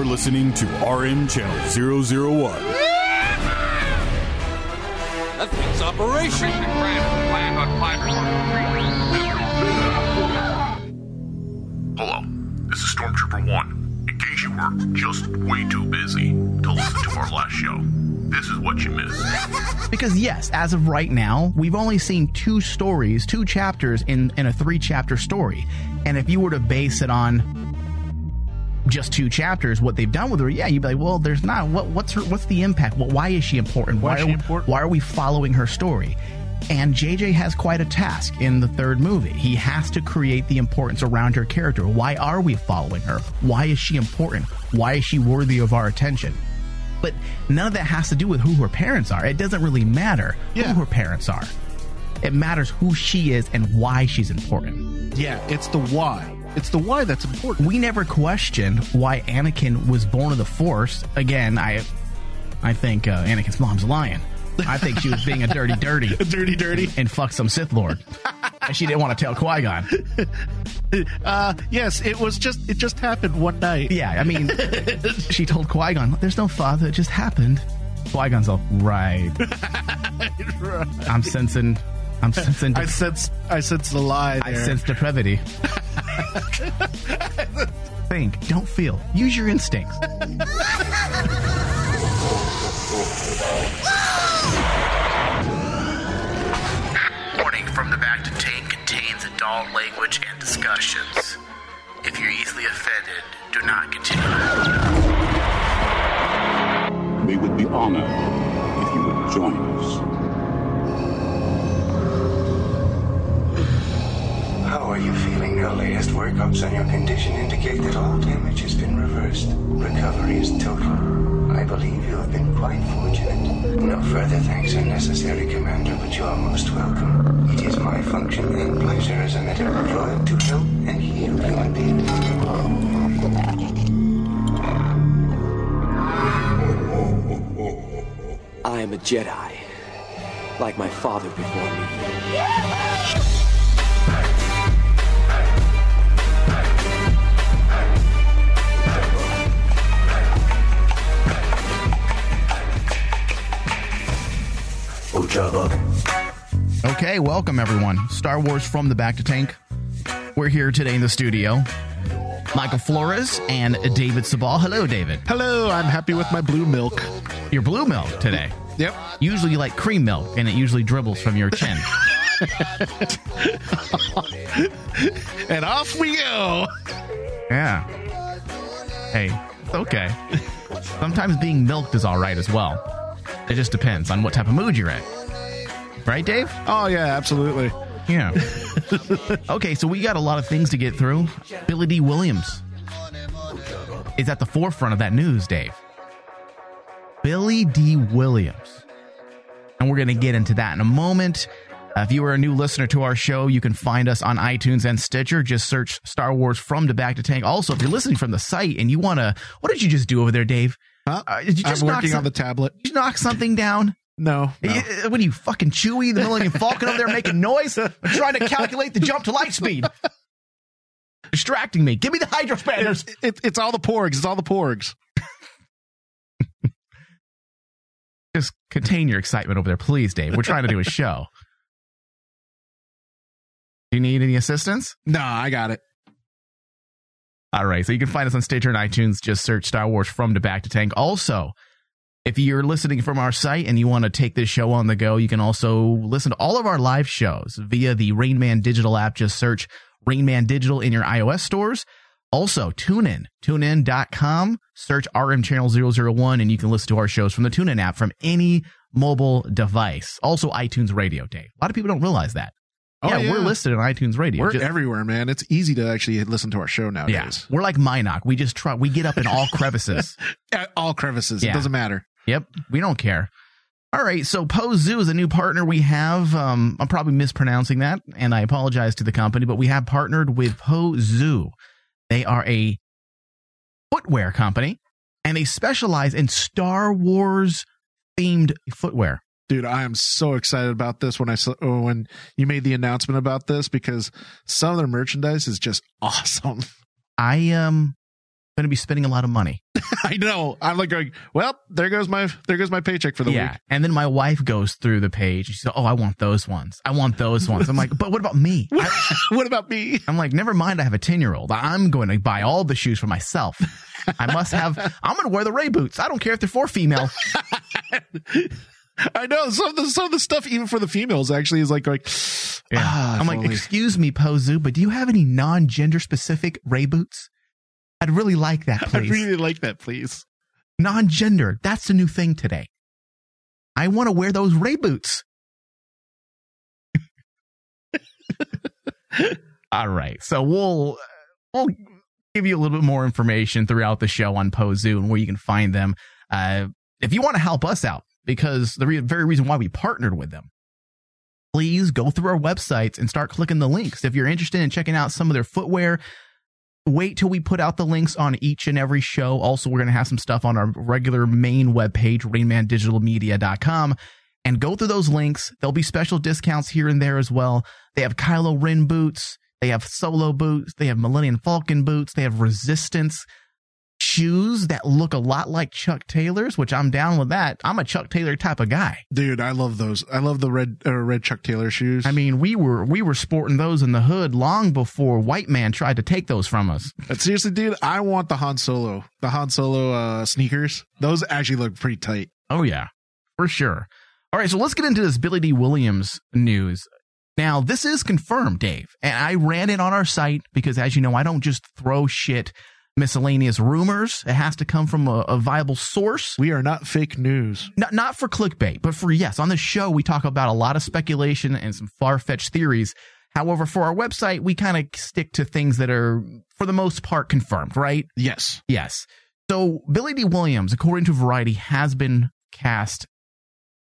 You're listening to RM Channel 001. That thing's operation. Hello, this is Stormtrooper 1. In case you were just way too busy to listen to our last show, this is what you missed. Because yes, as of right now, we've only seen two stories, two chapters in, in a three chapter story. And if you were to base it on just two chapters, what they've done with her, yeah, you'd be like, well, there's not what what's her what's the impact? Well, why is she important? Why is are, she important? Why are we following her story? And JJ has quite a task in the third movie. He has to create the importance around her character. Why are we following her? Why is she important? Why is she worthy of our attention? But none of that has to do with who her parents are. It doesn't really matter Yeah. who her parents are. It matters who she is and why she's important. Yeah, it's the why. It's the why that's important. We never questioned why Anakin was born of the Force. Again, I, I think uh, Anakin's mom's lying. I think she was being a dirty, dirty, dirty, dirty, and fuck some Sith Lord. and she didn't want to tell Qui Gon. Uh, yes, it was just it just happened one night. Yeah, I mean, she told Qui Gon, "There's no father; it just happened." Qui Gon's all right. I'm sensing. I'm sensing. I sense I sense the lie I sense depravity. Think, don't feel. Use your instincts. Warning from the Bacta Tank contains adult language and discussions. If you're easily offended, do not continue. We would be honored if you would join us. How are you feeling? Your latest workups on your condition indicate that all damage has been reversed. Recovery is total. I believe you have been quite fortunate. No further thanks are necessary, Commander, but you are most welcome. It is my function and pleasure as a medical droid to help and heal human beings. I am a Jedi, like my father before me. Okay, welcome everyone. Star Wars from the Bacta Tank. We're here today in the studio. Michael Flores and David Sabal. Hello, David. Hello, I'm happy with my blue milk. Your blue milk today. Yep. Usually you like cream milk, and it usually dribbles from your chin. And off we go. yeah. Hey, it's okay. Sometimes being milked is all right as well. It just depends on what type of mood you're in. Right, Dave? Oh yeah, absolutely. Yeah. okay, so we got a lot of things to get through. Billy Dee Williams is at the forefront of that news, Dave. Billy Dee Williams. And we're going to get into that in a moment. Uh, if you are a new listener to our show, you can find us on iTunes and Stitcher. Just search Star Wars from to Bacta Tank. Also, if you're listening from the site and you want to, what did you just do over there, Dave? Huh? Uh, did you just I'm working some- on the tablet. Did you knock something down? No. no. Y- What are you fucking Chewie, the Millennium Falcon over there making noise? I'm trying to calculate the jump to light speed. Distracting me. Give me the hydro spanners. It, it, it's all the porgs. It's all the porgs. Just contain your excitement over there, please, Dave. We're trying to do a show. Do you need any assistance? No, I got it. All right. So you can find us on Stitcher and iTunes. Just search Star Wars from to Bacta Tank. Also, if you're listening from our site and you want to take this show on the go, you can also listen to all of our live shows via the Rainman Digital app. Just search Rainman Digital in your iOS stores. Also, tune in, tunein.com, search RM channel 001, and you can listen to our shows from the TuneIn app from any mobile device. Also, iTunes Radio, Dave. A lot of people don't realize that. Oh, yeah, yeah. we're listed on iTunes Radio. We're Just- everywhere, man. It's easy to actually listen to our show nowadays. yeah, we're like mynock. We just try. We get up in all crevices. All crevices. Yeah. It doesn't matter. Yep, we don't care. All right, so Pozu is a new partner we have. Um, I'm probably mispronouncing that, and I apologize to the company, but we have partnered with Pozu. They are a footwear company, and they specialize in Star Wars themed footwear. Dude, I am so excited about this when I saw oh, when you made the announcement about this because some of their merchandise is just awesome. I am going to be spending a lot of money. I know. I'm like going, well, there goes my there goes my paycheck for the yeah. week. And then my wife goes through the page. She said, "Oh, I want those ones. I want those ones." I'm like, "But what about me?" I, what about me? I'm like, "Never mind. I have a ten year old. I'm going to buy all the shoes for myself. I must have. I'm going to wear the Rey boots. I don't care if they're for female." I know some of the some of the stuff even for the females actually is like like Yeah. ah, I'm like, only- "Excuse me, Pozu, but do you have any non gender specific Rey boots?" I'd really like that, please. really like that, please. non gender. That's the new thing today. I want to wear those Rey boots. All right. So we'll we'll give you a little bit more information throughout the show on Pozu and where you can find them. Uh, if you want to help us out, because the re- very reason why we partnered with them, please go through our websites and start clicking the links. If you're interested in checking out some of their footwear, wait till we put out the links on each and every show. Also, we're going to have some stuff on our regular main webpage, rainmandigitalmedia.com. And go through those links. There'll be special discounts here and there as well. They have Kylo Ren boots. They have solo boots. They have Millennium Falcon boots. They have resistance shoes that look a lot like Chuck Taylor's, which I'm down with that. I'm a Chuck Taylor type of guy. Dude, I love those. I love the red uh, red Chuck Taylor shoes. I mean, we were we were sporting those in the hood long before white man tried to take those from us. But seriously, dude, I want the Han Solo, the Han Solo uh, sneakers. Those actually look pretty tight. Oh yeah, for sure. All right, so let's get into this Billy Dee Williams news. Now, this is confirmed, Dave, and I ran it on our site because, as you know, I don't just throw shit miscellaneous rumors. It has to come from a, a viable source. We are not fake news. Not, not for clickbait, but for yes, on the show we talk about a lot of speculation and some far fetched theories. However, for our website, we kind of stick to things that are, for the most part, confirmed, right? Yes. Yes. So Billy Dee Williams, according to Variety, has been cast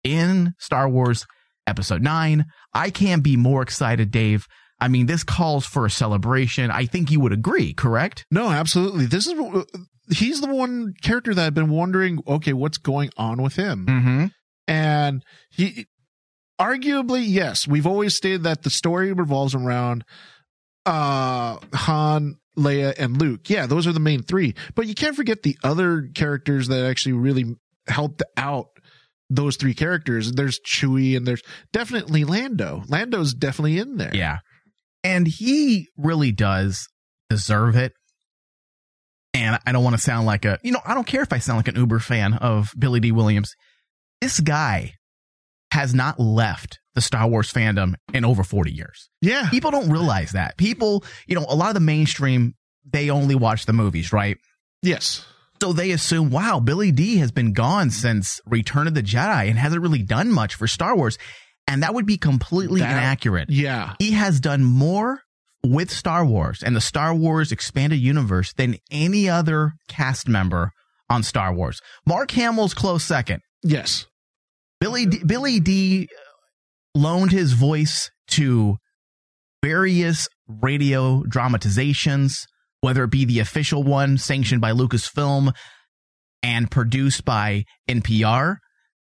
in Star Wars Episode 9. I can't be more excited, Dave. I mean, this calls for a celebration. I think you would agree, correct? No, absolutely. This is he's the one character that I've been wondering. Okay, what's going on with him? Mm-hmm. And he, arguably, yes, we've always stated that the story revolves around uh Han, Leia, and Luke. Yeah, those are the main three. But you can't forget the other characters that actually really helped out those three characters. There's Chewie and there's definitely Lando. Lando's definitely in there. Yeah. And he really does deserve it. And I don't want to sound like a, you know, I don't care if I sound like an Uber fan of Billy Dee Williams. This guy has not left the Star Wars fandom in over 40 years. Yeah. People don't realize that. People, you know, a lot of the mainstream, they only watch the movies, right? Yes. So they assume, wow, Billy Dee has been gone since Return of the Jedi and hasn't really done much for Star Wars. And that would be completely That- inaccurate. Yeah. He has done more with Star Wars and the Star Wars expanded universe than any other cast member on Star Wars. Mark Hamill's close second. Yes. Billy Dee, Billy Dee uh, loaned his voice to various radio dramatizations, whether it be the official one sanctioned by Lucasfilm and produced by NPR.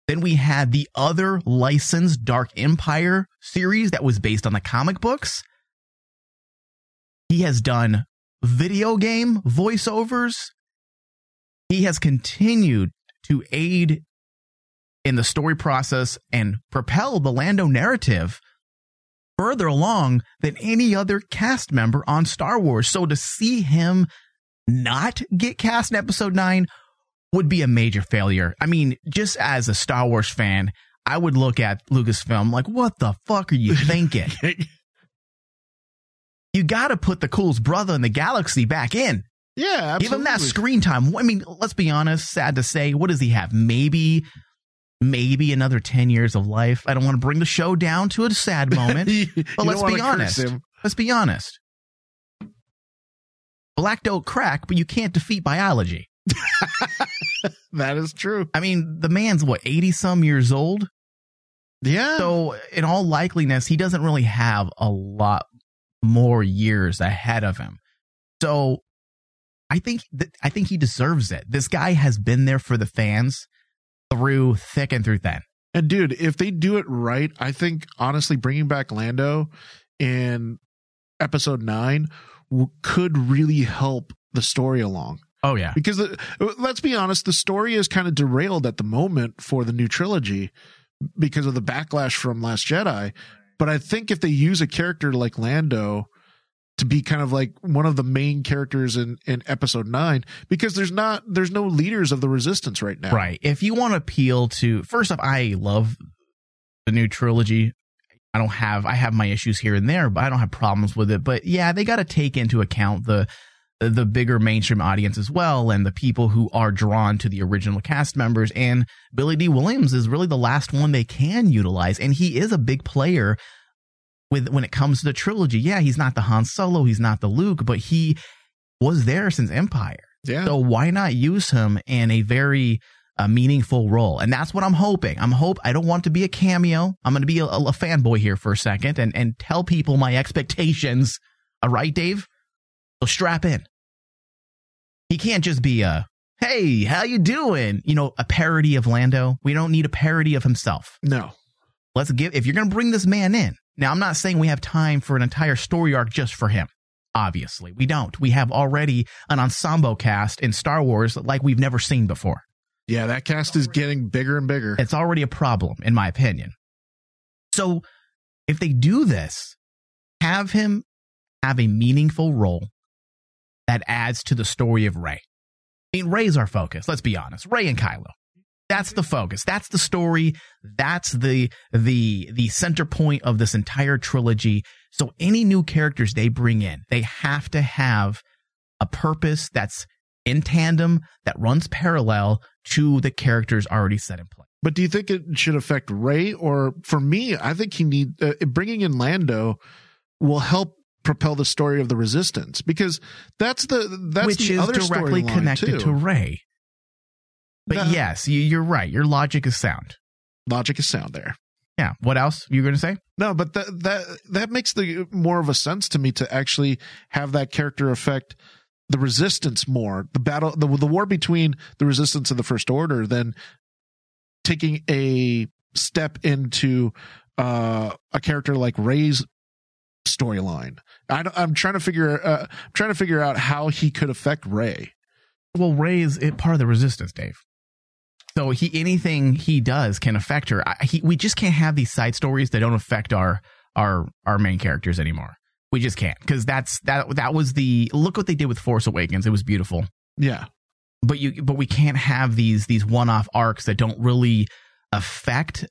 Then we had the other licensed Dark Empire series that was based on the comic books. He has done video game voiceovers. He has continued to aid in the story process and propel the Lando narrative further along than any other cast member on Star Wars. So to see him not get cast in episode 9 would be a major failure. I mean, just as a Star Wars fan, I would look at Lucasfilm like, what the fuck are you thinking? you got to put the coolest brother in the galaxy back in. Yeah, Give him that screen time. I mean, let's be honest, sad to say, what does he have? Maybe, maybe another 10 years of life. I don't want to bring the show down to a sad moment, but let's be honest. Let's be honest. Black don't crack, but you can't defeat biology. That is true. I mean, the man's what, 80 some years old? Yeah. So, in all likeliness, he doesn't really have a lot more years ahead of him. So, I think that I think he deserves it. This guy has been there for the fans through thick and through thin. And dude, if they do it right, I think honestly bringing back Lando in episode 9 w- could really help the story along. Oh yeah. Because the, let's be honest, the story is kind of derailed at the moment for the new trilogy because of the backlash from Last Jedi. But I think if they use a character like Lando to be kind of like one of the main characters in, in episode nine, because there's not, there's no leaders of the resistance right now. Right. If you want to appeal to, first off, I love the new trilogy. I don't have, I have my issues here and there, but I don't have problems with it. But yeah, they got to take into account the, the bigger mainstream audience as well and the people who are drawn to the original cast members. And Billy Dee Williams is really the last one they can utilize and he is a big player with when it comes to the trilogy. Yeah he's not the Han Solo he's not the Luke but he was there since Empire. Yeah. So why not use him in a very uh, meaningful role? And that's what I'm hoping. I'm hope I don't want to be a cameo. I'm going to be a, a fanboy here for a second and and tell people my expectations. All right Dave? So strap in he can't just be a hey how you doing? You know a parody of lando. We don't need a parody of himself. No. Let's give if you're going to bring this man in now i'm not saying we have time for an entire story arc just for him. Obviously we don't. We have already an ensemble cast in star wars like we've never seen before. Yeah that cast is getting bigger and bigger. It's already a problem in my opinion. So if they do this have him have a meaningful role that adds to the story of Rey. I mean, Rey's our focus. Let's be honest. Rey and Kylo. That's the focus. That's the story. That's the the the center point of this entire trilogy. So any new characters they bring in, they have to have a purpose that's in tandem that runs parallel to the characters already set in place. But do you think it should affect Rey? or for me, I think he need uh, bringing in Lando will help propel the story of the resistance because that's the that's which the is other directly connected too. to Rey. But That- yes, you, you're right. Your logic is sound. logic is sound there. Yeah. What else you going to say? No, but that that that makes the more of a sense to me to actually have that character affect the resistance more. The battle the the war between the resistance and the first order than taking a step into uh a character like Rey's storyline. I don't- I'm trying to figure uh, I'm trying to figure out how he could affect Rey. Well, Rey is it, part of the resistance, Dave. So he anything he does can affect her. I, he, we just can't have these side stories that don't affect our our our main characters anymore. We just can't because that's that that was the look what they did with Force Awakens. It was beautiful. Yeah. but you but we can't have these these one-off arcs that don't really affect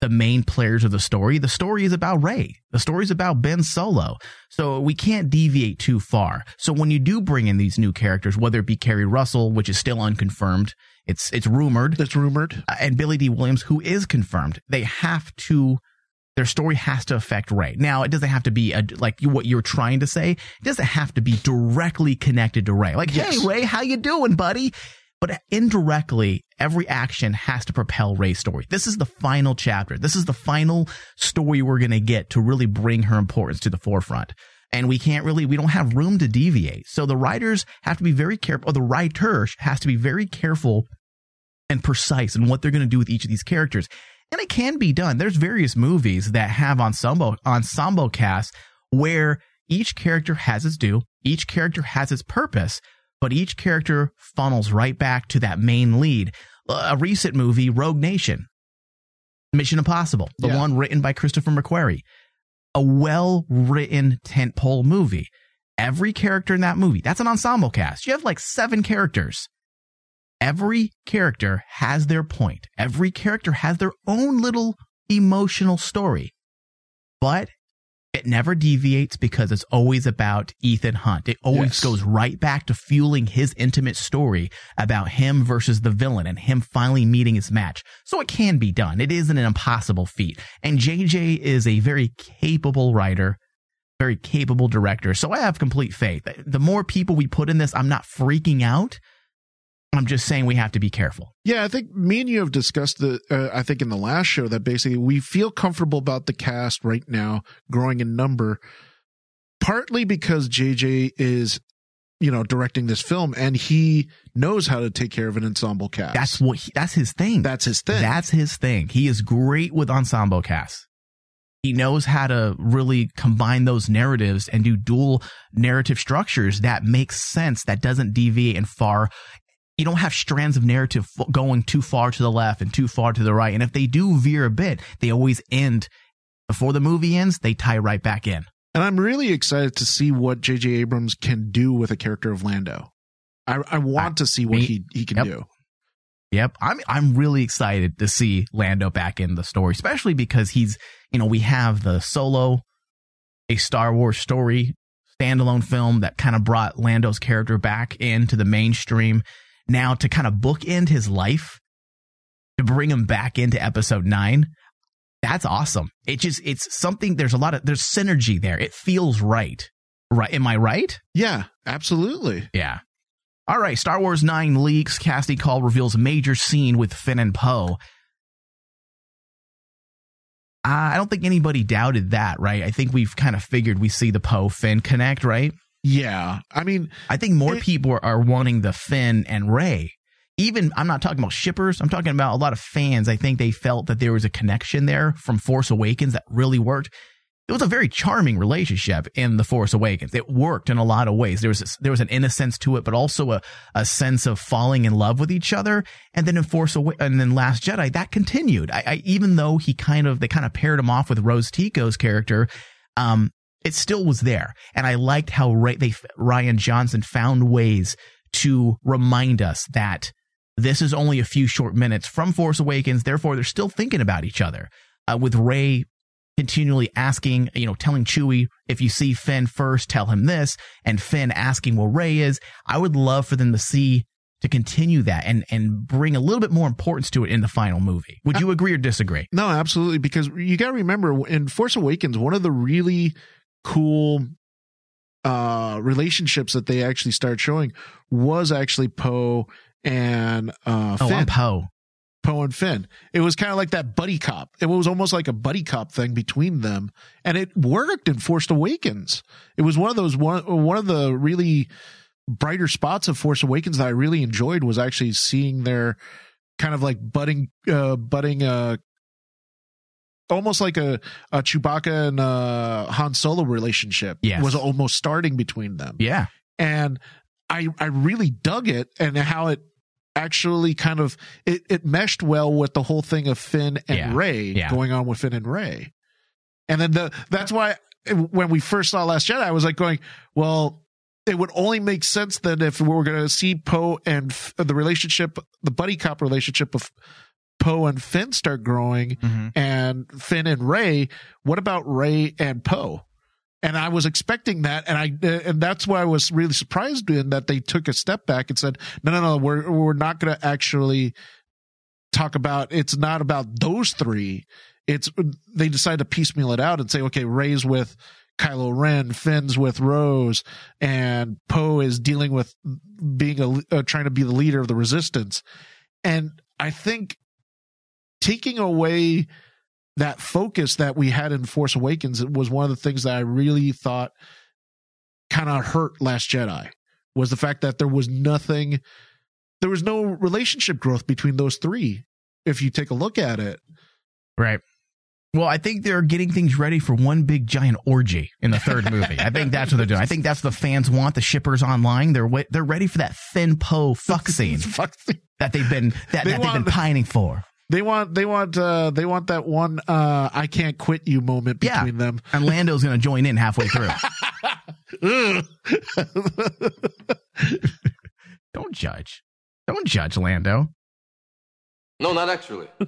the main players of the story. The story is about Rey. The story is about Ben Solo. So we can't deviate too far. So when you do bring in these new characters, whether it be Keri Russell, which is still unconfirmed, it's it's rumored, That's rumored. uh, and Billy Dee Williams, who is confirmed, they have to. Their story has to affect Rey. Now, it doesn't have to be a, like you, what you're trying to say. It doesn't have to be directly connected to Rey. Like, Yes. hey, Rey, how you doing, buddy? But indirectly, every action has to propel Rey's story. This is the final chapter. This is the final story we're going to get to really bring her importance to the forefront. And we can't really, we don't have room to deviate. So the writers have to be very careful, or the writer has to be very careful and precise in what they're going to do with each of these characters. And it can be done. There's various movies that have ensemble ensemble casts where each character has its due, each character has its purpose, but each character funnels right back to that main lead. A recent movie, Rogue Nation, Mission Impossible, the Yeah. one written by Christopher McQuarrie, a well written tentpole movie. Every character in that movie, that's an ensemble cast. You have like seven characters every character has their point. Every character has their own little emotional story. But it never deviates because it's always about Ethan Hunt. It always Yes. goes right back to fueling his intimate story about him versus the villain and him finally meeting his match. So it can be done. It isn't an impossible feat. And JJ is a very capable writer, very capable director. So I have complete faith. The more people we put in this, I'm not freaking out. I'm just saying we have to be careful. Yeah, I think me and you have discussed the. Uh, I think in the last show that basically we feel comfortable about the cast right now growing in number, partly because JJ is, you know, directing this film and he knows how to take care of an ensemble cast. That's what he, that's his thing. that's his thing. That's his thing. He is great with ensemble casts. He knows how to really combine those narratives and do dual narrative structures that makes sense, that doesn't deviate and far. You don't have strands of narrative going too far to the left and too far to the right. And if they do veer a bit, they always end before the movie ends, they tie right back in. And I'm really excited to see what J.J. Abrams can do with a character of Lando. I, I want I, to see what me, he, he can yep. do. Yep. I'm I'm really excited to see Lando back in the story, especially because he's, you know, we have the solo a Star Wars story standalone film that kind of brought Lando's character back into the mainstream. Now to kind of bookend his life, to bring him back into episode 9, that's awesome. It just it's something there's a lot of there's synergy there. It feels right. Right. Am I right? Yeah, absolutely. Yeah. All right, Star Wars 9 leaks. Casting call reveals major scene with Finn and Poe. I don't think anybody doubted that, right? I think we've kind of figured we see the Poe Finn connect, right? Yeah. I mean, I think more it, people are, are wanting the Finn and Rey. Even, I'm not talking about shippers. I'm talking about a lot of fans. I think they felt that there was a connection there from Force Awakens that really worked it was a very charming relationship in The Force Awakens. It worked in a lot of ways. There was a, there was an innocence to it, but also a, a sense of falling in love with each other. And then in Force Awa- and then Last Jedi, that continued. I, I, even though he kind of they kind of paired him off with Rose Tico's character, um, it still was there. And I liked how Rey, they Rian Johnson found ways to remind us that this is only a few short minutes from Force Awakens. Therefore, they're still thinking about each other. Uh, with Rey continually asking, you know, telling Chewie, if you see Finn first, tell him this, and Finn asking where Rey is. I would love for them to see to continue that and and bring a little bit more importance to it in the final movie. Would you agree or disagree? No, absolutely. Because you got to remember in Force Awakens, one of the really cool uh relationships that they actually start showing was actually Poe and uh oh, Poe. Poe and Finn. It was kind of like that buddy cop. It was almost like a buddy cop thing between them, and it worked in Force Awakens. It was one of those one one of the really brighter spots of Force Awakens that I really enjoyed was actually seeing their kind of like budding uh budding uh almost like a, a Chewbacca and uh Han Solo relationship yes. was almost starting between them. Yeah. And I I really dug it and how it actually kind of it, it meshed well with the whole thing of Finn and yeah. Rey yeah. going on with Finn and Rey. And then the that's why when we first saw Last Jedi, I was like going, well, it would only make sense then if we were going to see Poe and F- the relationship, the buddy cop relationship of Poe and Finn start growing, mm-hmm. and Finn and Rey, What about Rey and Poe? and I was expecting that, and I and that's why I was really surprised in that they took a step back and said, "No, no, no, we're we're not going to actually talk about. It's not about those three. It's they decide to piecemeal it out and say, okay, Rey's with Kylo Ren, Finn's with Rose, and Poe is dealing with being a uh, trying to be the leader of the Resistance, and I think taking away that focus that we had in Force Awakens was one of the things that I really thought kind of hurt Last Jedi was the fact that there was nothing, there was no relationship growth between those three. If you take a look at it, right. Well, I think they're getting things ready for one big giant orgy in the third movie. I think that's what they're doing. I think that's the fans want. The shippers online, they're they're ready for that Finn Poe fuck scene, fuck that they've been that, They that they've been pining for. They want they want uh they want that one uh I can't quit you moment Yeah. between them. And Lando's going to join in halfway through. Don't judge. Don't judge Lando. No, not actually.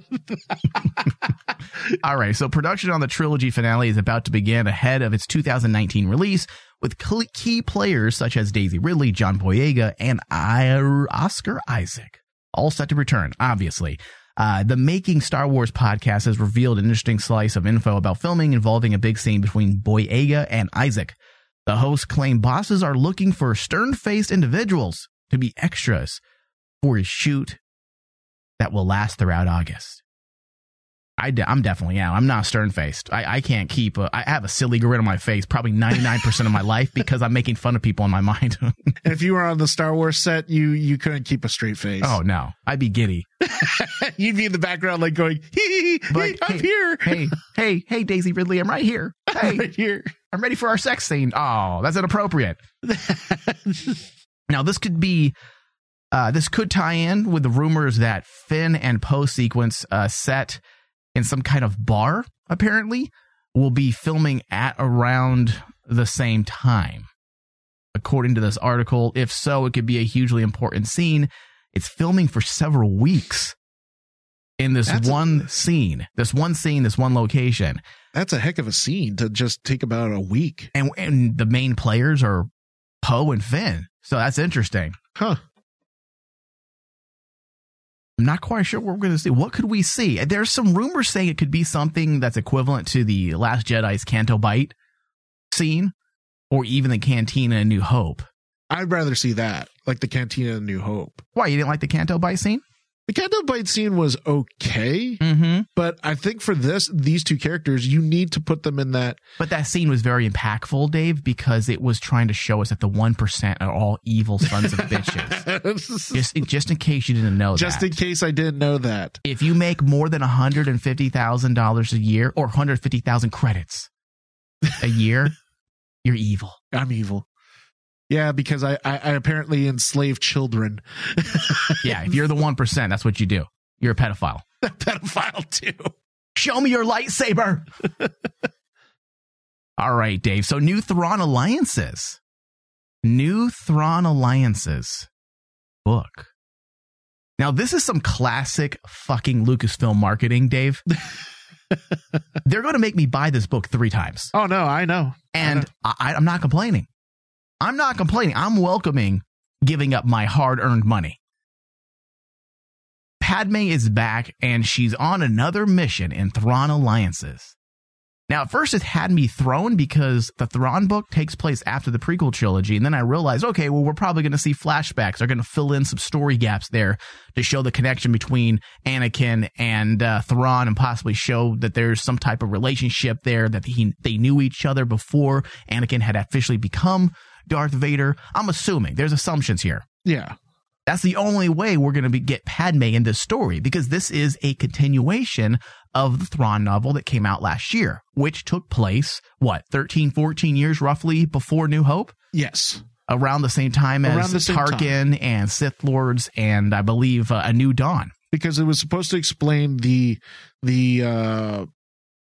All right, so production on the trilogy finale is about to begin ahead of its 2019 release, with key players such as Daisy Ridley, John Boyega, and I- Oscar Isaac all set to return. Obviously, uh, the Making Star Wars podcast has revealed an interesting slice of info about filming involving a big scene between Boyega and Isaac. The hosts claim bosses are looking for stern-faced individuals to be extras for a shoot that will last throughout August. I de- I'm definitely out. I'm not stern faced. I, I can't keep. A, I have a silly grin on my face probably 99 percent of my life because I'm making fun of people in my mind. If you were on the Star Wars set, you you couldn't keep a straight face. oh no, I'd be giddy. You'd be in the background like going, hee, hee, I'm hey, here. Hey, hey, hey, Daisy Ridley, I'm right here. Hey, right here. I'm ready for our sex scene. Oh, that's inappropriate. now this could be. Uh, this could tie in with the rumors that Finn and Poe sequence uh, set in some kind of bar, apparently, will be filming at around the same time. According to this article, if so, it could be a hugely important scene. It's filming for several weeks in this That's a- one scene, this one scene, this one location. That's a heck of a scene to just take about a week. And, and the main players are Poe and Finn. So that's interesting. Huh. I'm not quite sure what we're going to see. What could we see? There's some rumors saying it could be something that's equivalent to the Last Jedi's Canto Bight scene, or even the Cantina in New Hope. I'd rather see that, like the Cantina in New Hope. Why you didn't like the Canto Bight scene? The Canto Bight scene was okay, Mm-hmm. but I think for this, these two characters, you need to put them in that. But that scene was very impactful, Dave, because it was trying to show us that the one percent are all evil sons of bitches. Just, just in case you didn't know Just that. in case I didn't know that. if you make more than hundred and fifty thousand dollars a year, or hundred fifty thousand credits a year, you're evil. I'm evil. Yeah, because I, I, I apparently enslave children. Yeah, if you're the one percent, that's what you do. You're a pedophile. pedophile too. Show me your lightsaber. All right, Dave. So new Thrawn alliances. New Thrawn alliances book. Now, this is some classic fucking Lucasfilm marketing, Dave. They're going to make me buy this book three times. Oh no, I know. And I, I'm not complaining. I'm not complaining. I'm welcoming giving up my hard earned money. Padme is back and she's on another mission in Thrawn Alliances. Now, at first, it had me thrown because the Thrawn book takes place after the prequel trilogy. And then I realized, okay, well, we're probably going to see flashbacks. They're going to fill in some story gaps there to show the connection between Anakin and uh, Thrawn and possibly show that there's some type of relationship there that he, they knew each other before Anakin had officially become Darth Vader. I'm assuming there's assumptions here. Yeah. That's the only way we're going to get Padme in this story because this is a continuation of the Thrawn novel that came out last year, which took place, what, 13, 14 years roughly before New Hope? Yes. Around the same time as Around the same Tarkin and Sith Lords and I believe uh, A New Dawn. Because it was supposed to explain the the uh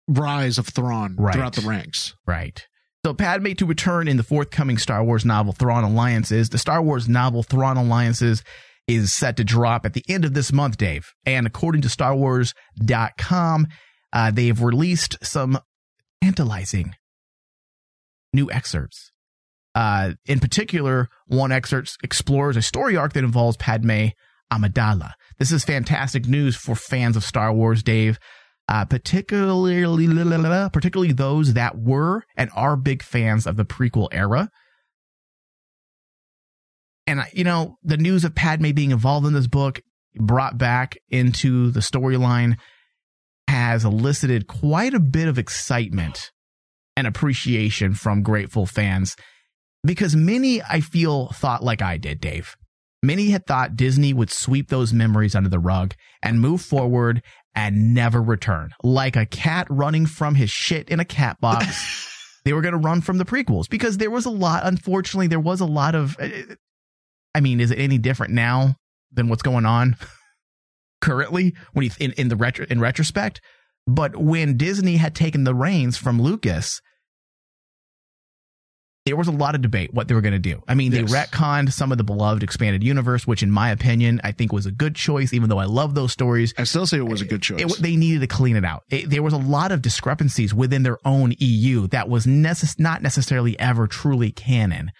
rise of Thrawn Right. throughout the ranks. Right. So Padme to return in the forthcoming Star Wars novel Thrawn Alliances. The Star Wars novel Thrawn Alliances is set to drop at the end of this month, Dave. And according to StarWars.com, uh, they have released some tantalizing new excerpts. Uh, in particular, one excerpt explores a story arc that involves Padme Amidala. This is fantastic news for fans of Star Wars, Dave uh, particularly particularly those that were and are big fans of the prequel era. And you know, the news of Padme being involved in this book, brought back into the storyline, has elicited quite a bit of excitement and appreciation from grateful fans because many, I feel, thought like I did, Dave. Many had thought Disney would sweep those memories under the rug and move forward and never return. Like a cat running from his shit in a cat box. they were going to run from the prequels because there was a lot, unfortunately, there was a lot of. I mean, is it any different now than what's going on currently when you, in, in the retro, in retrospect? But when Disney had taken the reins from Lucas, there was a lot of debate what they were going to do. I mean, they Yes. retconned some of the beloved expanded universe, which in my opinion, I think was a good choice, even though I love those stories. I still say it was a good choice. It, they needed to clean it out. It, there was a lot of discrepancies within their own EU that was necess- not necessarily ever truly canon.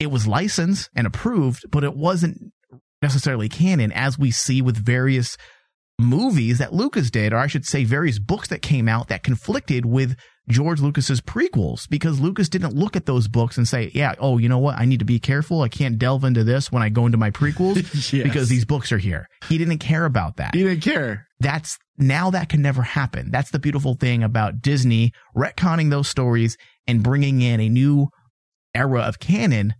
It was licensed and approved, but it wasn't necessarily canon, as we see with various movies that Lucas did, or I should say, various books that came out that conflicted with George Lucas's prequels because Lucas didn't look at those books and say, "Yeah, oh, you know what? I need to be careful. I can't delve into this when I go into my prequels Yes. because these books are here." He didn't care about that. he didn't care. That's now that can never happen. That's the beautiful thing about Disney retconning those stories and bringing in a new era of canon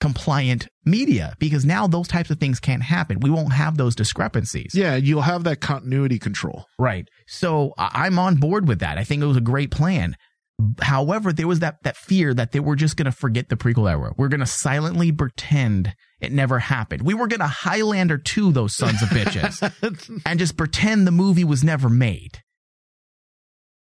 compliant media because now those types of things can't happen. We won't have those discrepancies. Yeah, you'll have that continuity control. Right. So I'm on board with that. I think it was a great plan. However, there was that that fear that they were just going to forget the prequel era. We're going to silently pretend it never happened. We were going to Highlander 2 those sons of bitches and just pretend the movie was never made.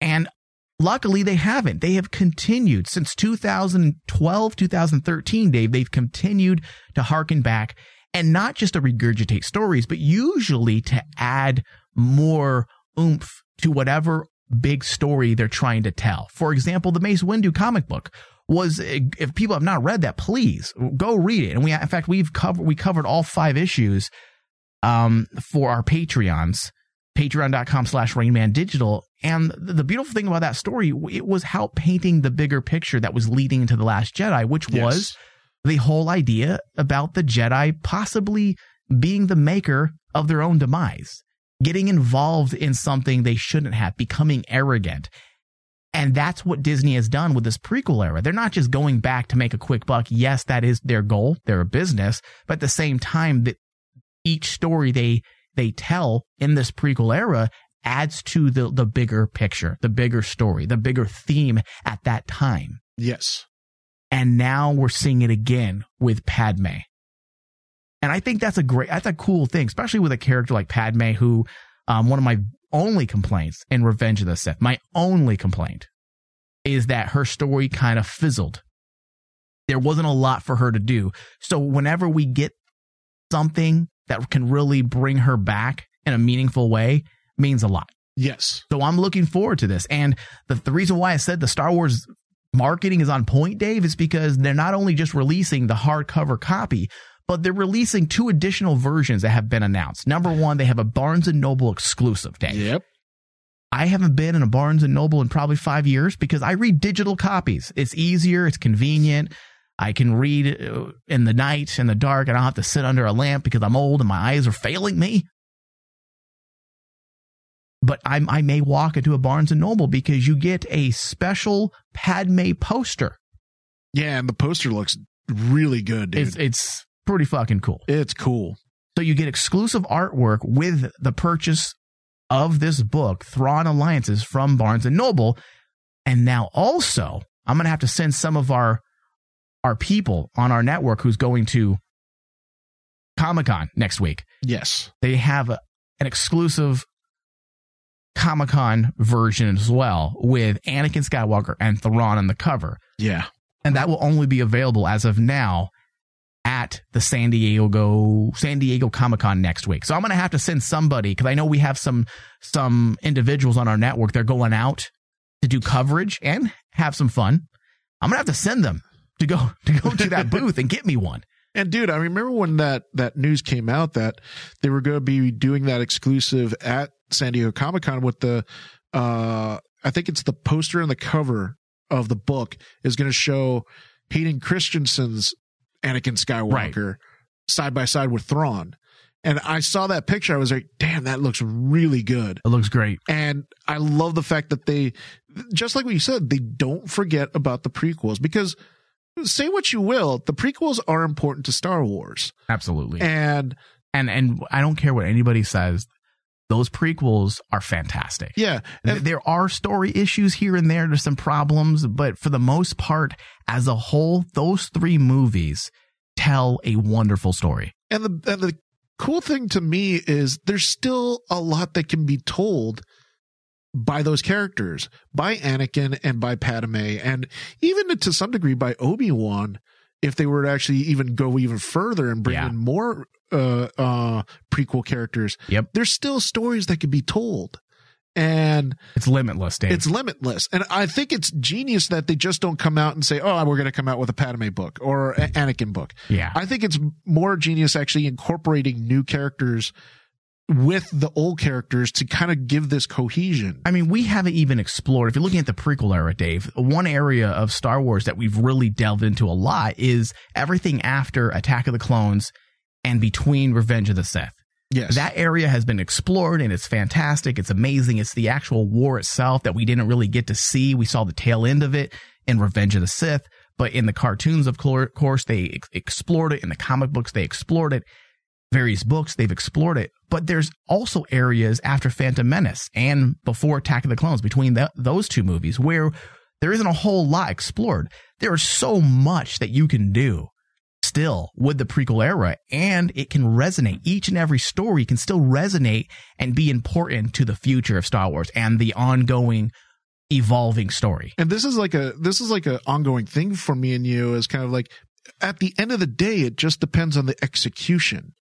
And luckily they haven't. They have continued since 2012, 2013, Dave. They've continued to harken back and not just to regurgitate stories, but usually to add more oomph to whatever big story they're trying to tell. For example, the Mace Windu comic book was if people have not read that, please go read it. And we, in fact, we've covered we covered all five issues um, for our Patreons, patreon.com slash Rainman Digital. And the beautiful thing about that story, it was how painting the bigger picture that was leading into The Last Jedi, which yes. was the whole idea about the Jedi possibly being the maker of their own demise getting involved in something they shouldn't have, becoming arrogant. And that's what Disney has done with this prequel era. They're not just going back to make a quick buck. Yes, that is their goal. They're a business, but at the same time that each story they they tell in this prequel era adds to the the bigger picture, the bigger story, the bigger theme at that time. Yes. And now we're seeing it again with Padme. And I think that's a great, that's a cool thing, especially with a character like Padme, who, um, one of my only complaints in Revenge of the Sith, my only complaint is that her story kind of fizzled. There wasn't a lot for her to do. So whenever we get something that can really bring her back in a meaningful way means a lot. Yes. So I'm looking forward to this. And the, the reason why I said the Star Wars marketing is on point, Dave, is because they're not only just releasing the hardcover copy, but they're releasing two additional versions that have been announced. Number one, they have a Barnes and Noble exclusive, Dave. Yep. I haven't been in a Barnes and Noble in probably five years because I read digital copies. It's easier, it's convenient. I can read uh, in the night, in the dark, and I don't have to sit under a lamp because I'm old and my eyes are failing me. But i I may walk into a Barnes and Noble because you get a special Padme poster. Yeah, and the poster looks really good, dude. It's, it's pretty fucking cool. It's cool. So you get exclusive artwork with the purchase of this book, Thrawn Alliances from Barnes and Noble. And now also, I'm going to have to send some of our our people on our network who's going to Comic Con next week. Yes. They have a, an exclusive Comic Con version as well with Anakin Skywalker and Thrawn on the cover. Yeah. And that will only be available as of now at the San Diego San Diego Comic Con next week. So I'm going to have to send somebody because I know we have some some individuals on our network. They're going out to do coverage and have some fun. I'm gonna have to send them to go to go to that booth and get me one. And dude, I remember when that that news came out that they were going to be doing that exclusive at San Diego Comic Con with the uh I think it's the poster and the cover of the book is going to show Hayden Christensen's Anakin Skywalker right. side by side with Thrawn. And I saw that picture. I was like, damn, that looks really good. It looks great. And I love the fact that they, just like what you said, they don't forget about the prequels because say what you will, the prequels are important to Star Wars. Absolutely. And, and, and I don't care what anybody says. Those prequels are fantastic. Yeah. And there are story issues here and there. There's some problems, but for the most part, as a whole, those three movies tell a wonderful story. And the, and the cool thing to me is there's still a lot that can be told by those characters, by Anakin and by Padme, and even to some degree by Obi Wan. If they were to actually even go even further and bring yeah. in more uh, uh, prequel characters, yep, there's still stories that could be told and it's limitless. Dave. It's limitless, and I think it's genius that they just don't come out and say, "Oh, we're going to come out with a Padme book or an Anakin book." Yeah, I think it's more genius actually incorporating new characters with the old characters to kind of give this cohesion. I mean, we haven't even explored. If you're looking at the prequel era, Dave, one area of Star Wars that we've really delved into a lot is everything after Attack of the Clones and between Revenge of the Sith Yes. That area has been explored and it's fantastic. It's amazing. It's the actual war itself that we didn't really get to see. We saw the tail end of it in Revenge of the Sith, but in the cartoons, of course, they explored it. In the comic books, they explored it. Various books, they've explored it. But there's also areas after Phantom Menace and before Attack of the Clones, between the, those two movies, where there isn't a whole lot explored. There is so much that you can do still with the prequel era and it can resonate. Each and every story can still resonate and be important to the future of Star Wars and the ongoing evolving story. And this is like a this is like an ongoing thing for me and you is kind of like at the end of the day it just depends on the execution.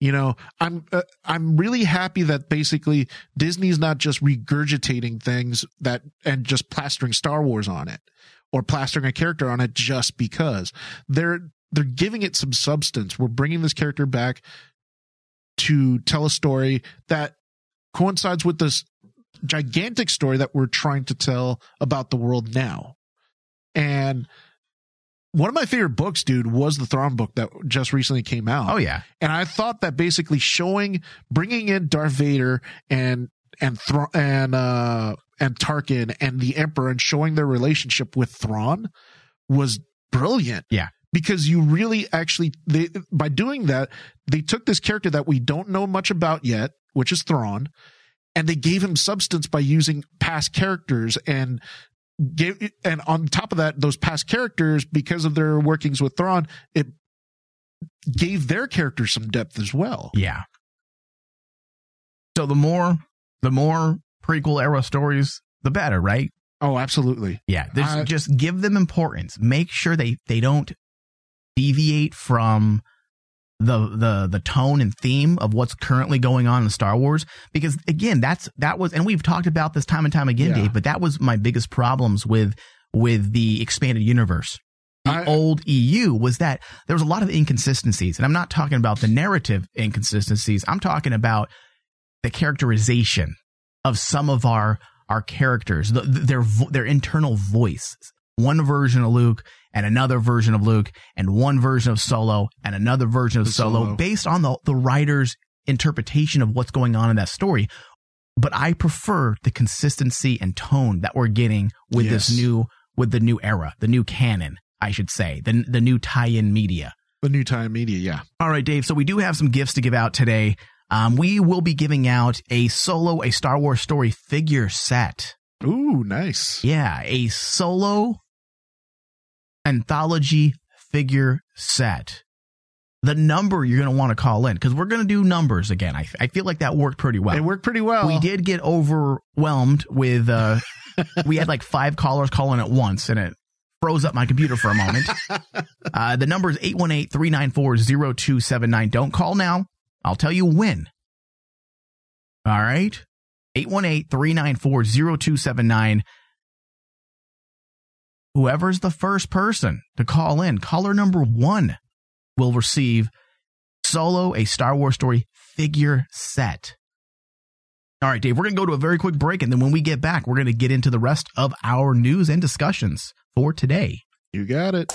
You know, I'm uh, I'm really happy that basically Disney's not just regurgitating things that and just plastering Star Wars on it or plastering a character on it just because. They're they're giving it some substance. We're bringing this character back to tell a story that coincides with this gigantic story that we're trying to tell about the world now. And one of my favorite books, dude, was the Thrawn book that just recently came out. Oh yeah, and I thought that basically showing, bringing in Darth Vader and and Thra- and uh and Tarkin and the Emperor and showing their relationship with Thrawn was brilliant. Yeah, because you really actually they by doing that they took this character that we don't know much about yet, which is Thrawn, and they gave him substance by using past characters and gave and on top of that those past characters because of their workings with Thrawn it gave their characters some depth as well. Yeah. So the more the more prequel era stories the better right? Oh absolutely. Yeah. I, just give them importance. Make sure they they don't deviate from the the the tone and theme of what's currently going on in Star Wars. Because again that's that was and we've talked about this time and time again yeah. Dave but that was my biggest problems with with the expanded universe. The I, old EU was that there was a lot of inconsistencies and I'm not talking about the narrative inconsistencies. I'm talking about the characterization of some of our our characters the, their their internal voice one version of Luke and another version of Luke and one version of Solo and another version of Solo, Solo based on the, the writer's interpretation of what's going on in that story. But I prefer the consistency and tone that we're getting with yes. this new, with the new era, the new canon, I should say, the, the new tie-in media. The new tie-in media, yeah. All right, Dave. So we do have some gifts to give out today. Um, we will be giving out a solo, a Star Wars story figure set. Ooh, nice. Yeah, a solo anthology figure set. The number you're going to want to call in because we're going to do numbers again. I, I feel like that worked pretty well. It worked pretty well. We did get overwhelmed with, uh, we had like five callers calling at once and it froze up my computer for a moment. Uh, the number is 818 394 0279. Don't call now. I'll tell you when. All right. 818 394 0279 whoever's the first person to call in, caller number one will receive Solo, a Star Wars story figure set. All right, Dave, we're going to go to a very quick break. And then when we get back, we're going to get into the rest of our news and discussions for today. You got it.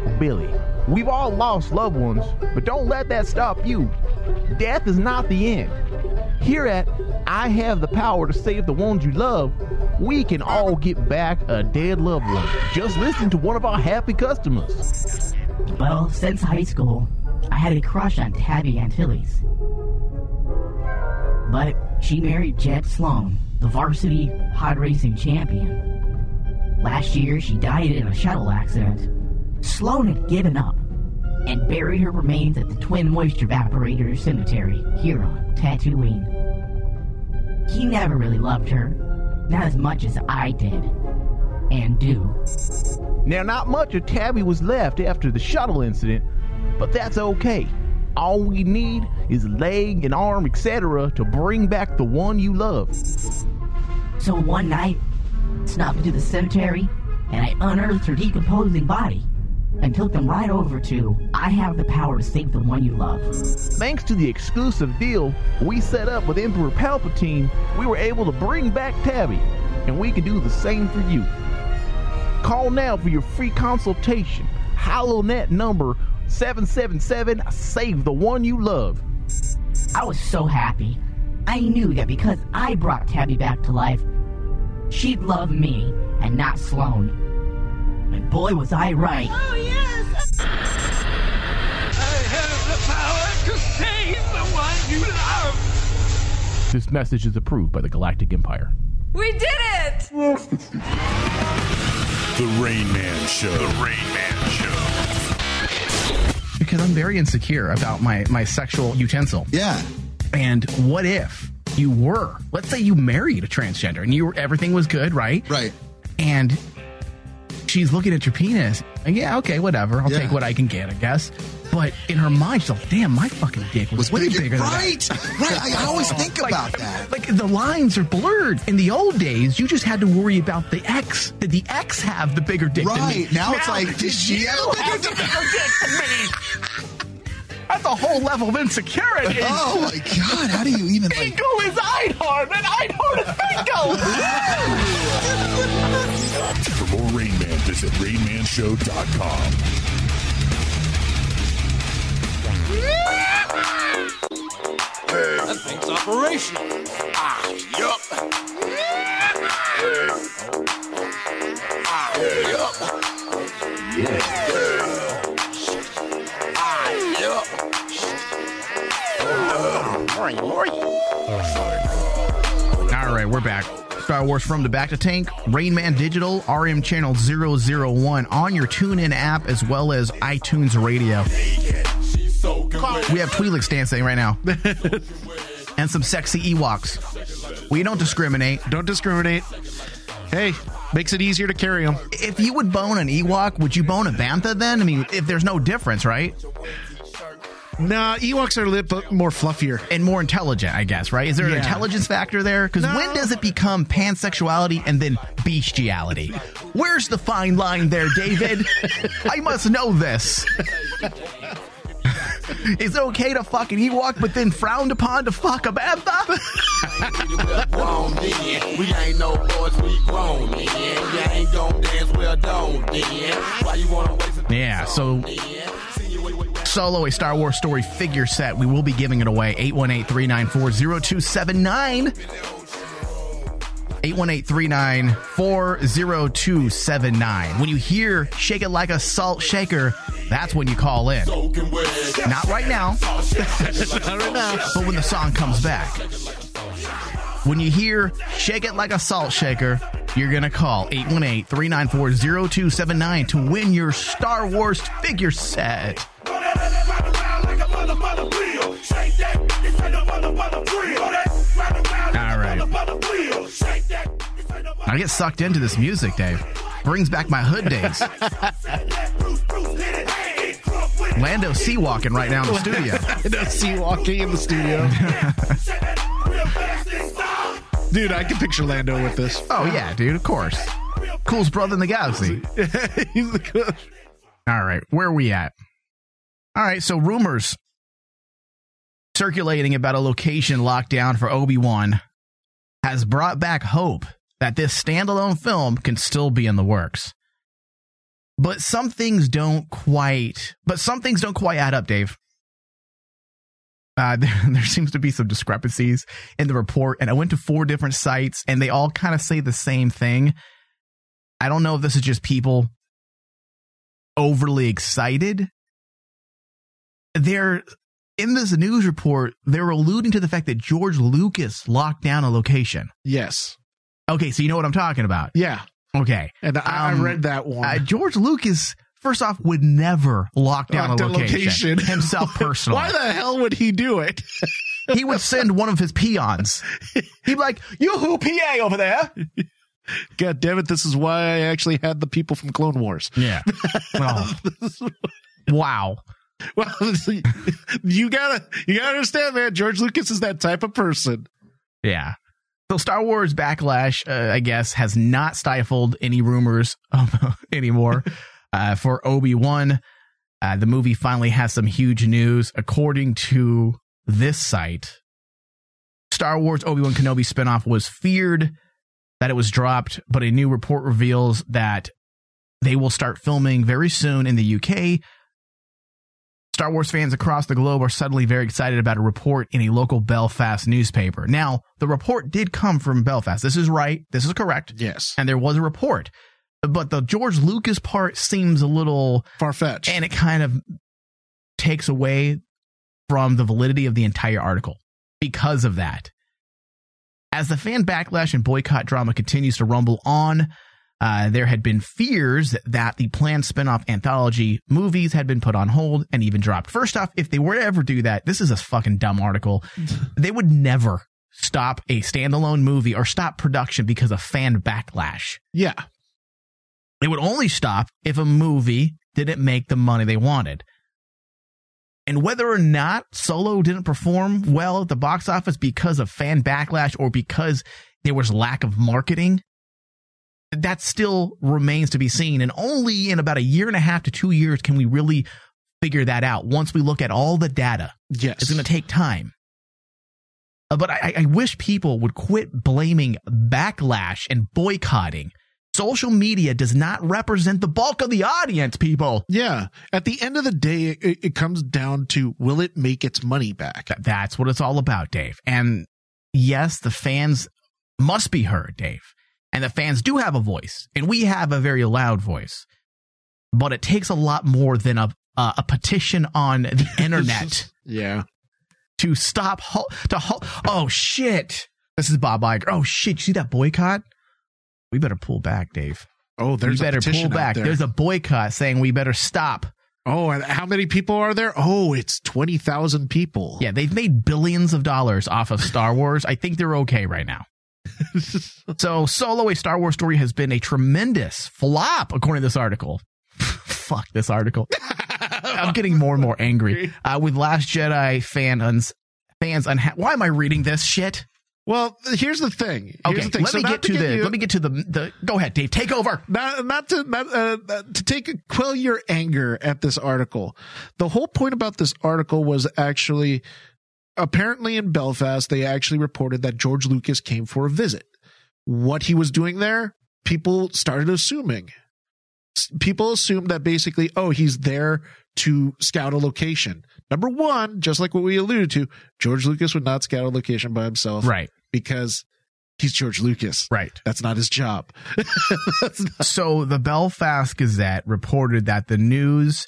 Dewback Billy. We've all lost loved ones, but don't let that stop you. Death is not the end. Here at I Have the Power to Save the Ones You Love, we can all get back a dead loved one. Just listen to one of our happy customers. Well, since high school, I had a crush on Tabby Antilles. But she married Jed Sloan, the varsity pod racing champion. Last year, she died in a shuttle accident. Sloan had given up and buried her remains at the Twin Moisture Evaporator Cemetery here on Tatooine. He never really loved her, not as much as I did and do. Now, not much of Tabby was left after the shuttle incident, but that's okay. All we need is a leg, an arm, etc. to bring back the one you love. So one night, I snuck into the cemetery, and I unearthed her decomposing body and took them right over to I have the power to save the one you love. Thanks to the exclusive deal we set up with Emperor Palpatine, we were able to bring back Tabby, and we can do the same for you. Call now for your free consultation. HoloNet number 777 Save the One You Love. I was so happy. I knew that because I brought Tabby back to life, she'd love me and not Sloan. And boy, was I right. Oh, yes! I have the power to save the one you love! This message is approved by the Galactic Empire. We did it! The Rain Man Show. The Rain Man Show. because I'm very insecure about my my sexual utensil. Yeah. And what if you were? Let's say you married a transgender and you were, everything was good, right? Right. And she's looking at your penis. And yeah, okay, whatever. I'll Yeah. take what I can get, I guess. But in her mind, she's like, "Damn, my fucking dick was, way bigger- than right, that." right. Right. I always think Like- about that. Like the lines are blurred. In the old days, you just had to worry about the X. Did the X have the bigger dick than me? Right. Now it's like, did she have a bigger have the bigger dick than me? That's a whole level of insecurity. Oh my god! How do you even like? Finkel is Einhorn, and Einhorn is visit RainManShow.com. That thing's operational. Ah, yup. Ah, yup. Yeah, Ah, yup. All right, we're back. Star Wars From the Bacta Tank, Rain Man Digital, RM Channel 001 on your TuneIn app as well as iTunes Radio. We have Twi'leks dancing right now. and some sexy Ewoks. We don't discriminate. Don't discriminate. Hey, makes it easier to carry them. If you would bone an Ewok, would you bone a Bantha then? I mean, if there's no difference, right? Nah, Ewoks are a little bit more fluffier. And more intelligent, I guess, right? Is there an Yeah. intelligence factor there? Because when does it become pansexuality and then bestiality? Where's the fine line there, David? I must know this. Is it okay to fuck an Ewok, but then frowned upon to fuck a Bantha? grown then. We ain't no boys, we grown then. You ain't gon' dance, well done then. Why you wanna waste a Yeah, so solo a Star Wars story figure set. We will be giving it away. 818 394 0279. 818-394-0279. When you hear Shake It Like a Salt Shaker, that's when you call in. Not right now. Not right now. But when the song comes back. When you hear Shake It Like a Salt Shaker, you're going to call 818-394-0279 to win your Star Wars figure set. All right. I get sucked into this music, Dave. Brings back my hood days. Lando C-walking right now in the studio. Lando C-walking in the studio. Dude, I can picture Lando with this. Oh yeah, dude, of course. Coolest brother in the galaxy. He's the cool. All right, where are we at? All right, so rumors circulating about a location lockdown for Obi-Wan has brought back hope that this standalone film can still be in the works. But some things don't quite, but some things don't quite add up, Dave. Uh, there, there seems to be some discrepancies in the report, and I went to four different sites, and they all kind of say the same thing. I don't know if this is just people overly excited. They're in this news report, they're alluding to the fact that George Lucas locked down a location. Yes. Okay, so you know what I'm talking about. Yeah. Okay. And I, Um, I read that one. Uh, George Lucas, first off, would never lock down Locked a location, location. himself personally. Why the hell would he do it? he would send one of his peons. He'd be like, "Yoo-hoo, PA over there." God damn it! This is why I actually had the people from Clone Wars. Yeah. Oh. wow. Well, you gotta you gotta understand, man. George Lucas is that type of person. Yeah. So Star Wars Backlash, uh, I guess, has not stifled any rumors anymore. Uh, for Obi Wan, uh, the movie finally has some huge news. According to this site, Star Wars Obi Wan Kenobi spinoff was feared that it was dropped, but a new report reveals that they will start filming very soon in the UK. Star Wars fans across the globe are suddenly very excited about a report in a local Belfast newspaper. Now, the report did come from Belfast. This is right. This is correct. Yes. And there was a report. But the George Lucas part seems a little far fetched. And it kind of takes away from the validity of the entire article because of that. As the fan backlash and boycott drama continues to rumble on, uh, there had been fears that the planned spin-off anthology movies had been put on hold and even dropped. First off, if they were to ever do that, this is a fucking dumb article. they would never stop a standalone movie or stop production because of fan backlash. Yeah. They would only stop if a movie didn't make the money they wanted. And whether or not Solo didn't perform well at the box office because of fan backlash or because there was lack of marketing, that still remains to be seen. And only in about a year and a half to two years can we really figure that out once we look at all the data. Yes. It's going to take time. Uh, But I, I wish people would quit blaming backlash and boycotting. Social media does not represent the bulk of the audience, people. Yeah. At the end of the day, it, it comes down to will it make its money back? That's what it's all about, Dave. And yes, the fans must be heard, Dave. And the fans do have a voice, and we have a very loud voice. But it takes a lot more than a uh, a petition on the internet Yeah. to stop ho- to ho- Oh shit! This is Bob Iger. Oh shit! You see that boycott? We better pull back, Dave. Oh, there's we a better pull back. there. There's a boycott saying we better stop. Oh, and how many people are there? Oh, it's 20,000 people. Yeah, they've made billions of dollars off of Star Wars. I think they're okay right now. so, Solo, a Star Wars story, has been a tremendous flop, according to this article. Fuck this article. I'm getting more and more angry. Uh, with Last Jedi fans, fans unha- Why am I reading this shit? Well, here's the thing. Here's Okay, the thing. let So me get to, the. you- let me get to the, the. Go ahead, Dave. Take over. not not to not uh, uh, to take quell your anger at this article. The whole point about this article was actually apparently in Belfast they actually reported that George Lucas came for a visit. What he was doing there, people started assuming. People assumed that basically, oh, he's there to scout a location. Number one, just like what we alluded to, George Lucas would not scout a location by himself, Right. Because he's George Lucas, Right. That's not his job. Not- So the Belfast Gazette reported that the news,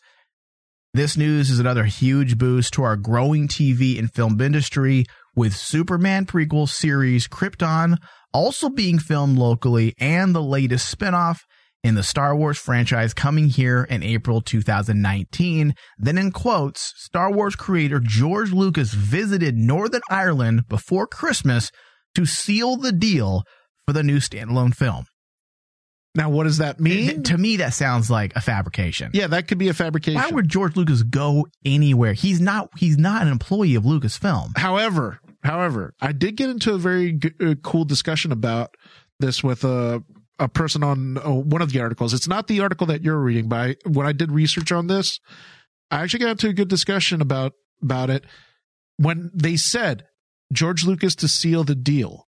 this news is another huge boost to our growing TV and film industry with Superman prequel series Krypton also being filmed locally and the latest spinoff in the Star Wars franchise coming here in April 2019. Then in quotes, Star Wars creator George Lucas visited Northern Ireland before Christmas to seal the deal for the new standalone film. Now, what does that mean? To me, that sounds like a fabrication. Yeah, that could be a fabrication. Why would George Lucas go anywhere? He's not. He's not an employee of Lucasfilm. However, however, I did get into a very g- uh, cool discussion about this with a a person on uh, one of the articles. It's not the article that you're reading, but I, when I did research on this, I actually got into a good discussion about about it when they said George Lucas to seal the deal.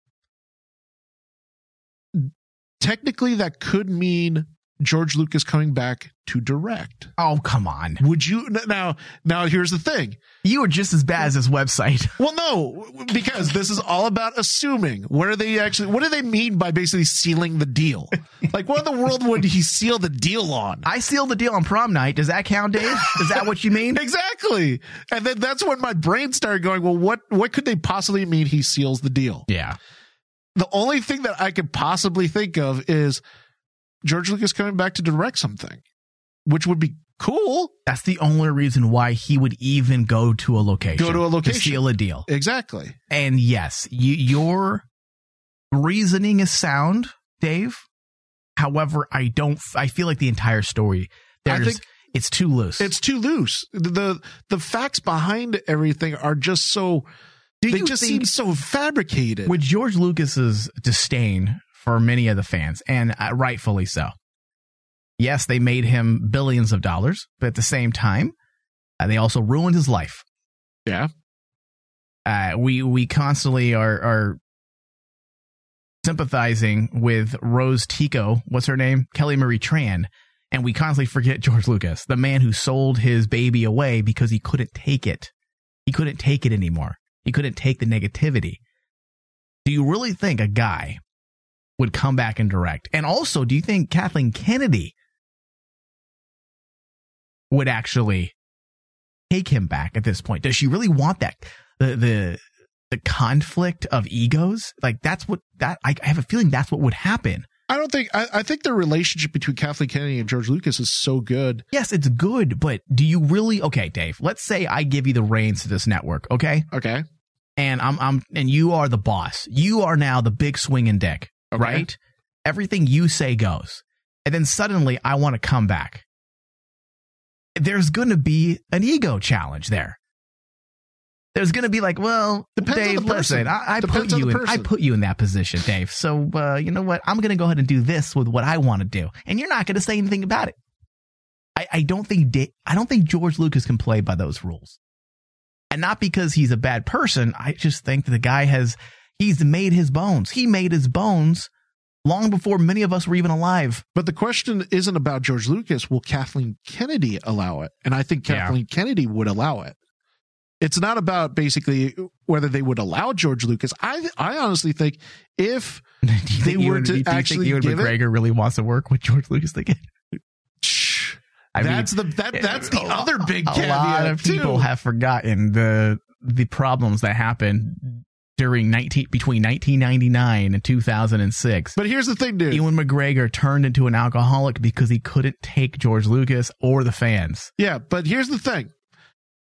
Technically, that could mean George Lucas coming back to direct. Oh, come on. Would you now? Now here's the thing. You are just as bad as this website. Well, no, because this is all about assuming. What are they actually? What do they mean by basically sealing the deal? Like, what in the world would he seal the deal on? I sealed the deal on prom night. Does that count, Dave? Is that what you mean? exactly. And then that's when my brain started going. Well, what what could they possibly mean? He seals the deal. Yeah. The only thing that I could possibly think of is George Lucas coming back to direct something, which would be cool. That's the only reason why he would even go to a location. Go to a location. To seal a deal. Exactly. And yes, you, your reasoning is sound, Dave. However, I don't. I feel like the entire story. I think it's too loose. It's too loose. The the facts behind everything are just so. Do they just think- seem so fabricated. with George Lucas's disdain for many of the fans, and uh, rightfully so. Yes, they made him billions of dollars, but at the same time, uh, they also ruined his life. Yeah. Uh, we we constantly are are sympathizing with Rose Tico. What's her name? Kelly Marie Tran. And we constantly forget George Lucas, the man who sold his baby away because he couldn't take it. He couldn't take it anymore. He couldn't take the negativity. Do you really think a guy would come back and direct? And also, do you think Kathleen Kennedy would actually take him back at this point? Does she really want that? The the the conflict of egos? Like that's what that I, I have a feeling that's what would happen. I don't think. I, I think the relationship between Kathleen Kennedy and George Lucas is so good. Yes, it's good, but do you really okay, Dave, let's say I give you the reins to this network, okay? Okay. And I'm I'm and you are the boss. You are now the big swinging dick, Okay. right? Everything you say goes. And then suddenly I want to come back. There's going to be an ego challenge there. There's going to be like, well, Depends on Dave, the person. listen, I, I put you in, I put you in that position, Dave. So, uh, you know what? I'm going to go ahead and do this with what I want to do, and you're not going to say anything about it. I, I don't think I don't think George Lucas can play by those rules, and not because he's a bad person. I just think that the guy has he's made his bones. He made his bones long before many of us were even alive. But the question isn't about George Lucas. Will Kathleen Kennedy allow it? And I think Yeah. Kathleen Kennedy would allow it. It's not about basically whether they would allow George Lucas. I I honestly think if Do they think were Ewan- do to you think actually Ewan give it, McGregor really wants to work with George Lucas again? Shh. I mean, that's the that that's the a- other big a caveat lot of people too. have forgotten the the problems that happened during 19 between 1999 and 2006. But here's the thing, dude. Ewan McGregor turned into an alcoholic because he couldn't take George Lucas or the fans. Yeah, but here's the thing.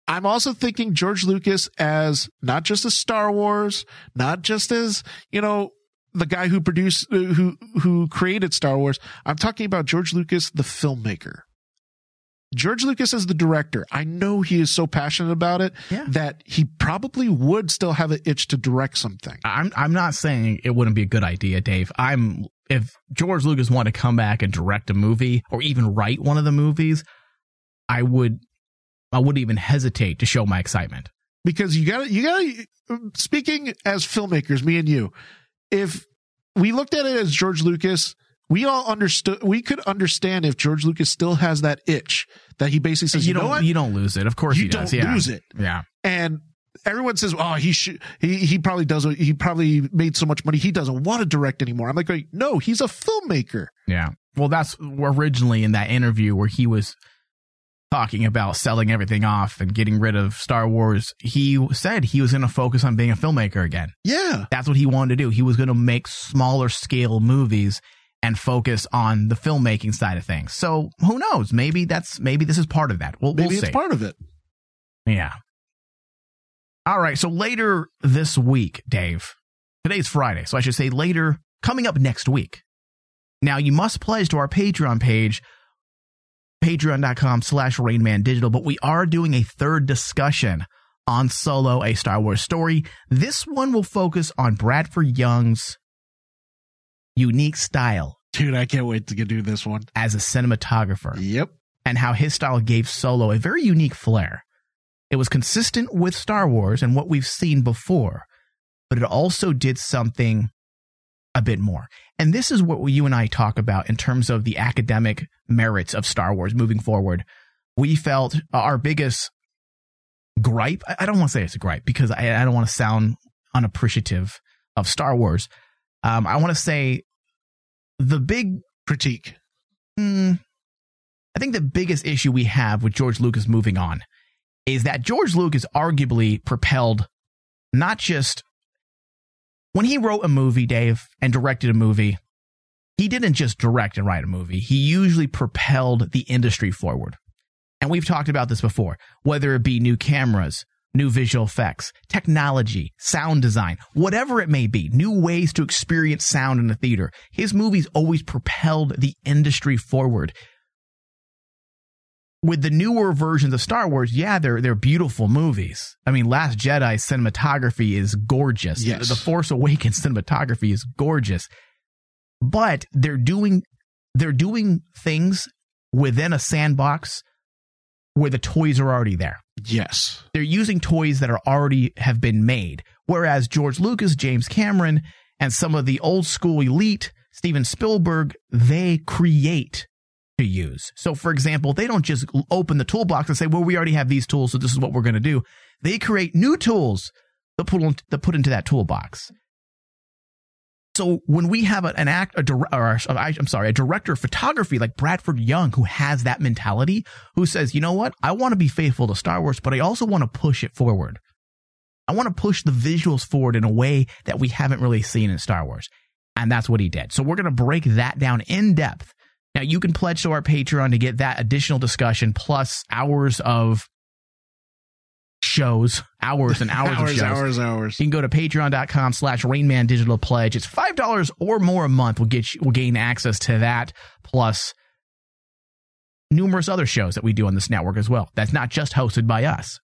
I'm also thinking George Lucas as not just as Star Wars, not just as, you know, the guy who produced who who created Star Wars. I'm talking about George Lucas the filmmaker. George Lucas as the director. I know he is so passionate about it Yeah. that he probably would still have an itch to direct something. I'm I'm not saying it wouldn't be a good idea, Dave. I'm if George Lucas wanted to come back and direct a movie or even write one of the movies, I would I wouldn't even hesitate to show my excitement. because you got to you got to speaking as filmmakers me and you if we looked at it as george lucas we all understood we could understand if george lucas still has that itch that he basically says you, you, don't what you don't lose it. Of course You he does. don't yeah. lose it. Yeah. and everyone says oh he should he he probably does he probably made so much money he doesn't want to direct anymore i'm like no he's a filmmaker Yeah. Well, that's originally in that interview where he was talking about selling everything off and getting rid of Star Wars. He said he was going to focus on being a filmmaker again. yeah That's what he wanted to do. He was going to make smaller scale movies and focus on the filmmaking side of things. So who knows? Maybe that's maybe this is part of that. We'll, maybe we'll it's see. part of it Yeah. All right. So later this week, Dave, today's Friday. So I should say later, coming up next week. Now you must pledge to our Patreon page, patreon.com slash Rainman Digital, but we are doing a third discussion on Solo, a Star Wars story. This one will focus on Bradford Young's unique style dude i can't wait to do this one as a cinematographer yep and how his style gave Solo a very unique flair. It was consistent with Star Wars and what we've seen before, but it also did something a bit more. And this is what you and I talk about in terms of the academic merits of Star Wars moving forward. We felt our biggest gripe, I don't want to say it's a gripe because I, I don't want to sound unappreciative of Star Wars. Um, I want to say the big critique. Mm, I think the biggest issue we have with George Lucas moving on is that George Lucas arguably propelled not just when he wrote a movie, Dave, and directed a movie, he didn't just direct and write a movie. He usually propelled the industry forward. And we've talked about this before, whether it be new cameras, new visual effects, technology, sound design, whatever it may be, new ways to experience sound in the theater. His movies always propelled the industry forward. With the newer versions of Star Wars, yeah, they're they're beautiful movies. I mean, Last Jedi cinematography is gorgeous. Yes. The Force Awakens cinematography is gorgeous. But they're doing they're doing things within a sandbox where the toys are already there. Yes. They're using toys that are already have been made. Whereas George Lucas, James Cameron, and some of the old school elite, Steven Spielberg, they create to use. So for example, they don't just open the toolbox and say, well, we already have these tools, so this is what we're going to do. They create new tools that put, that put into that toolbox. So when we have an act, a dir- or I'm sorry, a director of photography like Bradford Young, who has that mentality, who says, you know what, I want to be faithful to Star Wars, but I also want to push it forward. I want to push the visuals forward in a way that we haven't really seen in Star Wars. And that's what he did. So we're going to break that down in depth. Now you can pledge to our Patreon to get that additional discussion plus hours of shows, hours and hours, of Hours, shows. hours, hours. You can go to patreon.com slash Rainman Digital Pledge. It's $5 or more a month will get you, will gain access to that plus numerous other shows that we do on this network as well. That's not just hosted by us.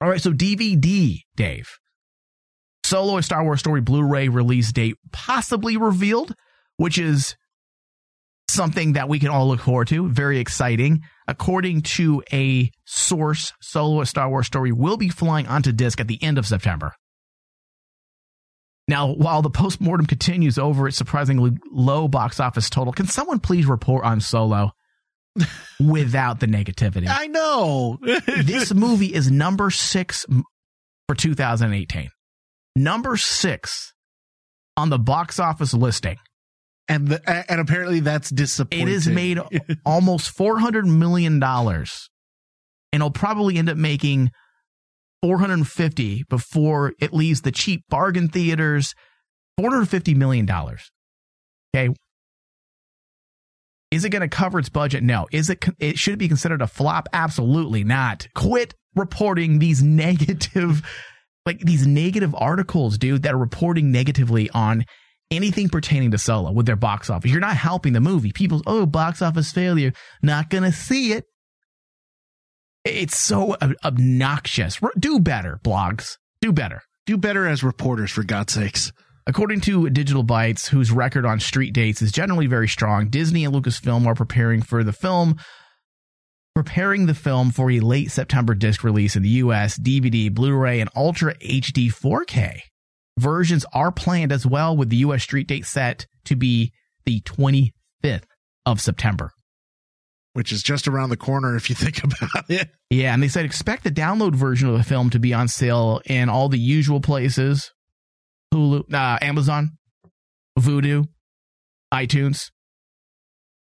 All right, so DVD, Dave. Solo a Star Wars Story Blu-ray release date possibly revealed, which is something that we can all look forward to. Very exciting. According to a source, Solo a Star Wars Story will be flying onto disc at the end of September. Now, while the postmortem continues over its surprisingly low box office total, can someone please report on Solo without the negativity? I know. this movie is number six for 2018. Number six on the box office listing. And the, and apparently that's disappointing. It has made almost four hundred million dollars, and it'll probably end up making four hundred fifty before it leaves the cheap bargain theaters. Four hundred fifty million dollars. Okay. Is it going to cover its budget? No. Is it? It should it be considered a flop? Absolutely not. Quit reporting these negative, like these negative articles, dude, that are reporting negatively on anything pertaining to Solo with their box office. You're not helping the movie. People, oh, box office failure, not gonna see it. It's so obnoxious. Do better, blogs. Do better. Do better as reporters, for God's sakes. According to Digital Bytes, whose record on street dates is generally very strong, Disney and Lucasfilm are preparing for the film, preparing the film for a late September disc release in the US, DVD, Blu-ray, and Ultra HD 4K. Versions are planned as well, with the US street date set to be the 25th of September. Which is just around the corner if you think about it. Yeah, and they said expect the download version of the film to be on sale in all the usual places Hulu, uh, Amazon, Vudu, iTunes,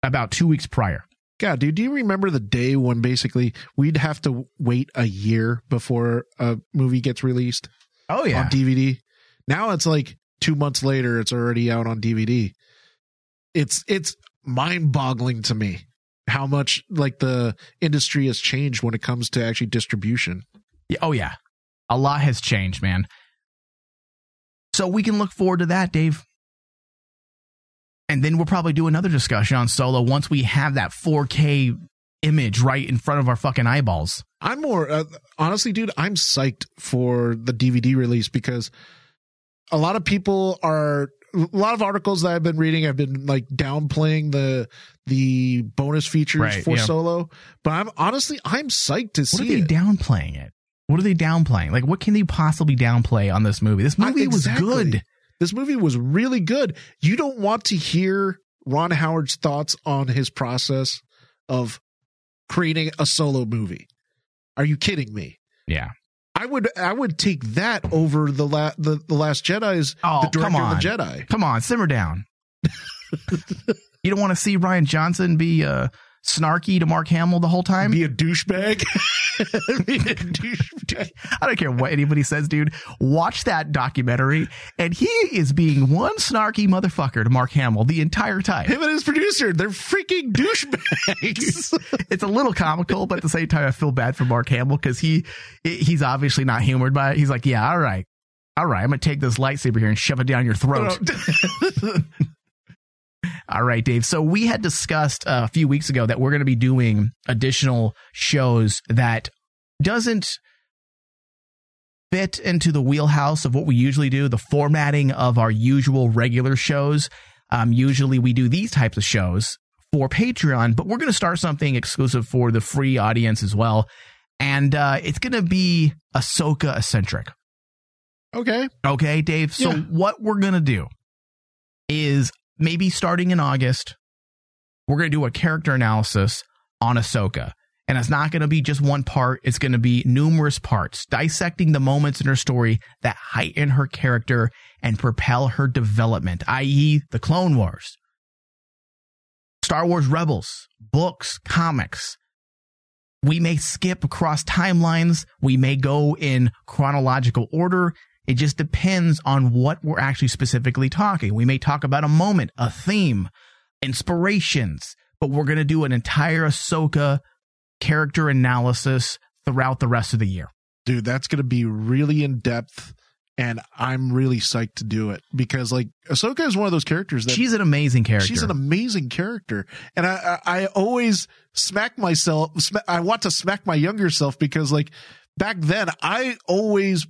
about two weeks prior. God, dude, do you remember the day when basically we'd have to wait a year before a movie gets released? Oh, yeah. On DVD. Now it's like two months later, it's already out on DVD. It's it's mind boggling to me how much like the industry has changed when it comes to actually distribution. Oh, yeah. A lot has changed, man. So we can look forward to that, Dave. And then we'll probably do another discussion on Solo once we have that 4K image right in front of our fucking eyeballs. I'm more uh, honestly, dude. I'm psyched for the DVD release because a lot of people are. A lot of articles that I've been reading have been like downplaying the the bonus features Right, for yeah. Solo, but I'm honestly I'm psyched to see. What are they it. downplaying it? What are they downplaying? Like, what can they possibly downplay on this movie? This movie was exactly. good. This movie was really good. You don't want to hear Ron Howard's thoughts on his process of creating a solo movie. Are you kidding me? Yeah. I would I would take that over the la- the, the Last Jedi's Oh, the director come on. of the Jedi. Come on, simmer down. you don't want to see Rian Johnson be uh, snarky to Mark Hamill the whole time? Be a douchebag. be a douchebag. I don't care what anybody says, dude. Watch that documentary, and he is being one snarky motherfucker to Mark Hamill the entire time. Him and his producer, they're freaking douchebags. it's a little comical, but at the same time, I feel bad for Mark Hamill because he he's obviously not humored by it. He's like, yeah, all right, all right, I'm gonna take this lightsaber here and shove it down your throat. All right, Dave. So we had discussed uh, a few weeks ago that we're going to be doing additional shows that doesn't fit into the wheelhouse of what we usually do, the formatting of our usual regular shows. Um, usually we do these types of shows for Patreon, but we're going to start something exclusive for the free audience as well. And uh, it's going to be Ahsoka eccentric. okay. Okay, Dave. So Yeah. what we're gonna do is maybe starting in August, we're gonna do a character analysis on Ahsoka. And it's not gonna be just one part, it's gonna be numerous parts, dissecting the moments in her story that heighten her character and propel her development, i.e., the Clone Wars. Star Wars Rebels, books, comics, we may skip across timelines. We may go in chronological order. It just depends on what we're actually specifically talking. We may talk about a moment, a theme, inspirations, but we're going to do an entire Ahsoka character analysis throughout the rest of the year. Dude, that's going to be really in depth and I'm really psyched to do it because like Ahsoka is one of those characters that She's an amazing character. She's an amazing character, and I I, I always smack myself. I want to smack my younger self because like back then I always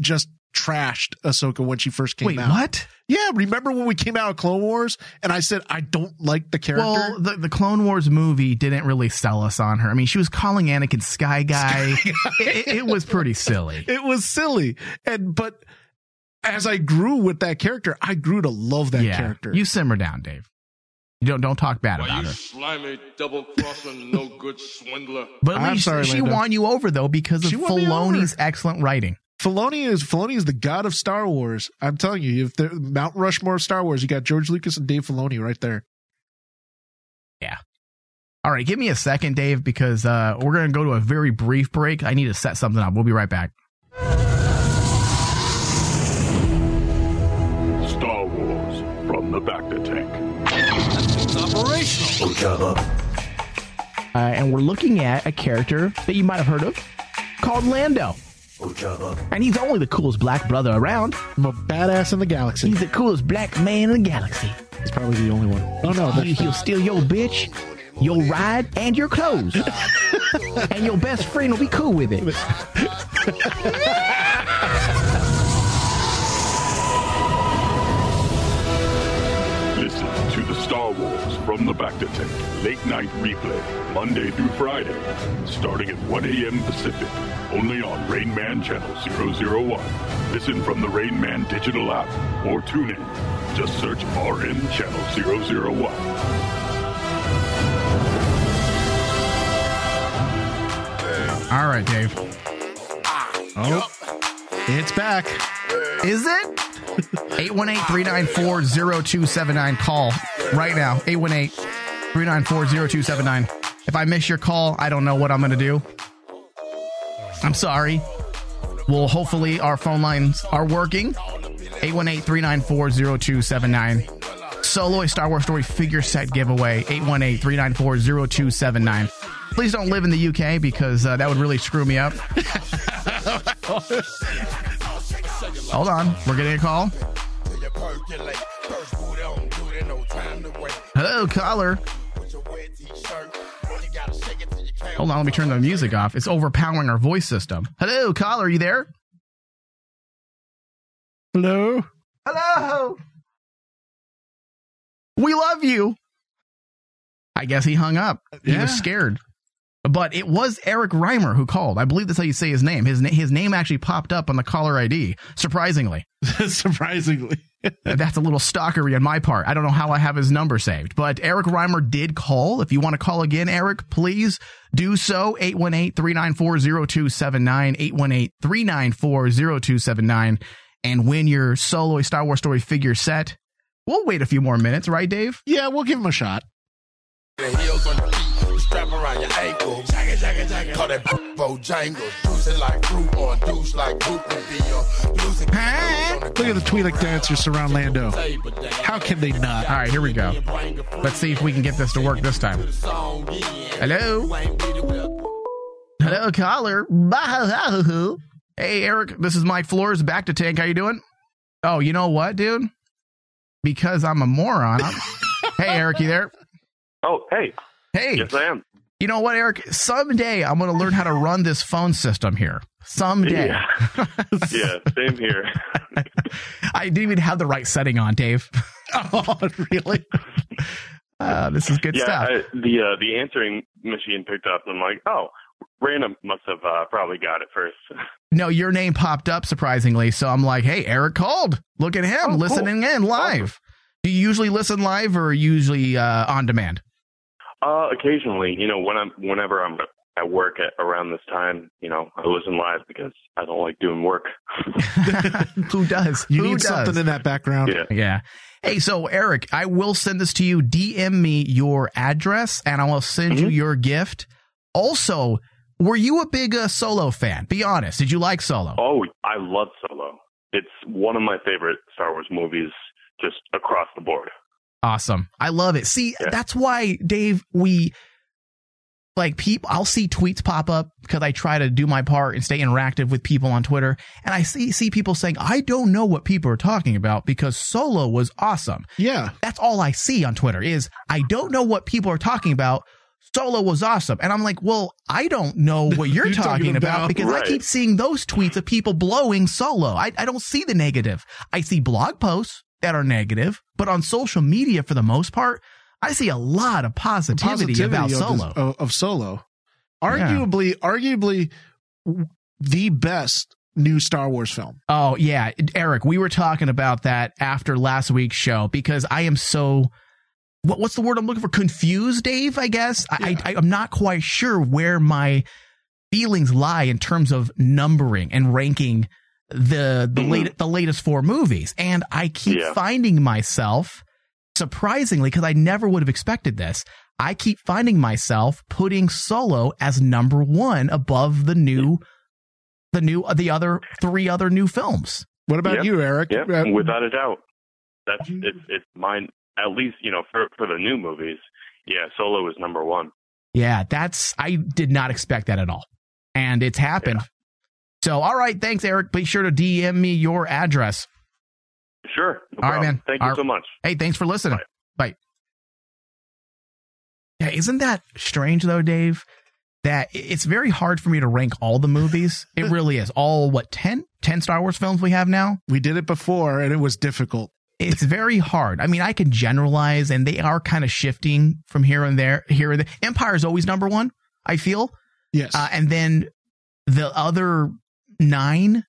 just trashed Ahsoka when she first came Wait, out. what? Yeah, remember when we came out of Clone Wars and I said I don't like the character. Well, the, the Clone Wars movie didn't really sell us on her. I mean, she was calling Anakin Sky Guy. it, it was pretty silly. it was silly, and but as I grew with that character, I grew to love that yeah, character. you simmer down, Dave. You don't don't talk bad Why about you her. slimy, double crossing, no good swindler? But at least sorry, she Lando. won you over though because of She Filoni's excellent writing. Filoni is Filoni is the god of Star Wars. I'm telling you, if the Mount Rushmore of Star Wars, you got George Lucas and Dave Filoni right there. Yeah. All right, give me a second, Dave, because uh, we're going to go to a very brief break. I need to set something up. We'll be right back. Star Wars from the Bacta Tank. It's operational. Uh, and we're looking at a character that you might have heard of called Lando. And he's only the coolest black brother around. I'm a badass in the galaxy. He's the coolest black man in the galaxy. He's probably the only one. Oh no, He, he'll steal your bitch, your ride, and your clothes. and your best friend will be cool with it. from the Bacta Tank late night replay Monday through Friday, starting at 1 a.m. Pacific, only on Rain Man Channel 001. Listen from the Rain Man digital app or tune in. Just search RN Channel 001. All right, Dave. Ah. Oh, it's back. Is it? 818-394-0279. Call right now. 818-394-0279. If I miss your call, I don't know what I'm going to do. I'm sorry. Well, hopefully our phone lines are working. 818-394-0279. Solo a Star Wars Story figure set giveaway. 818-394-0279. Please don't live in the UK because uh, that would really screw me up. Hold on. We're getting a call. Hello, caller. Hold on, let me turn the music off. It's overpowering our voice system. Hello, caller, are you there? Hello. Hello. We love you. I guess he hung up. He Yeah. was scared. But it was Eric Reimer who called. I believe that's how you say his name. His na- his name actually popped up on the caller ID. Surprisingly, Surprisingly. That's a little stalkery on my part. I don't know how I have his number saved, but Eric Reimer did call. If you want to call again, Eric, please do so. 818-394-0279, 818-394-0279, and win your solo Star Wars story figure set. We'll wait a few more minutes, right, Dave? Yeah, we'll give him a shot. The heels on your feet, strap around your ankle. Jagga, jagga, jagga. Call that Bojangles. Juicing like fruit or douche like poop would be your losing. Look at the Twi'lek dancers surround Lando. How can they not? All right, here we go. Let's see if we can get this to work this time. Hello? Hello, caller. Hey, Eric, this is Mike Flores, Bacta Tank. How you doing? Oh, you know what, dude? Because I'm a moron. Hey, Eric, you there? Oh, hey. Hey. Yes, I am. You know what, Eric? Someday I'm going to learn how to run this phone system here. Someday. Yeah. yeah, same here. I didn't even have the right setting on, Dave. oh, really? Uh, this is good yeah, stuff. I, the uh, the answering machine picked up, and I'm like, oh, random must have uh, probably got it first. No, your name popped up surprisingly. So I'm like, hey, Eric called. Look at him Oh, cool. listening in live. Do you usually listen live or usually uh, on demand? Uh, occasionally, you know, when I'm whenever I'm at work at around this time, you know, I listen live because I don't like doing work. Who does? You Who need does? something in that background. Yeah. Yeah. Hey, so Eric, I will send this to you. DM me your address and I will send Mm-hmm. you your gift. Also, were you a big uh, Solo fan? Be honest. Did you like Solo? Oh, I love Solo. It's one of my favorite Star Wars movies, just across the board. Awesome. I love it. See, that's why, Dave, we like people I'll see tweets pop up because I try to do my part and stay interactive with people on Twitter. And I see see people saying, I don't know what people are talking about because Solo was awesome. Yeah. That's all I see on Twitter is I don't know what people are talking about. Solo was awesome. And I'm like, well, I don't know what you're, You're talking, talking about, about- because I keep seeing those tweets of people blowing Solo. I, I don't see the negative. I see blog posts that are negative, but on social media, for the most part, I see a lot of positivity, about of, Solo. this- of, of Solo. Arguably, arguably the best new Star Wars film. Oh yeah, Eric, we were talking about that after last week's show because I am so what, what's the word I'm looking for? Confused, Dave. I guess I, I I'm not quite sure where my feelings lie in terms of numbering and ranking the the late the latest four movies, and I keep Yeah. finding myself surprisingly because I never would have expected this. I keep finding myself putting Solo as number one above the new, the new, the other three other new films. What about Yep. you, Eric? Yep, Uh, without a doubt. That's it's it's mine. At least you know for for the new movies. Yeah, Solo is number one. Yeah, that's I did not expect that at all, and it's happened. So, all right, thanks, Eric. Be sure to DM me your address. Sure. No All right, problem. man. Thank you All so much. Hey, thanks for listening. Bye. Yeah, isn't that strange though, Dave? That it's very hard for me to rank all the movies. It really is. All what 10? 10 Star Wars films we have now? We did it before and it was difficult. It's very hard. I mean, I can generalize and they are kind of shifting from here and there, here and there. Empire is always number one, I feel. Yes. Uh, and then the other nine,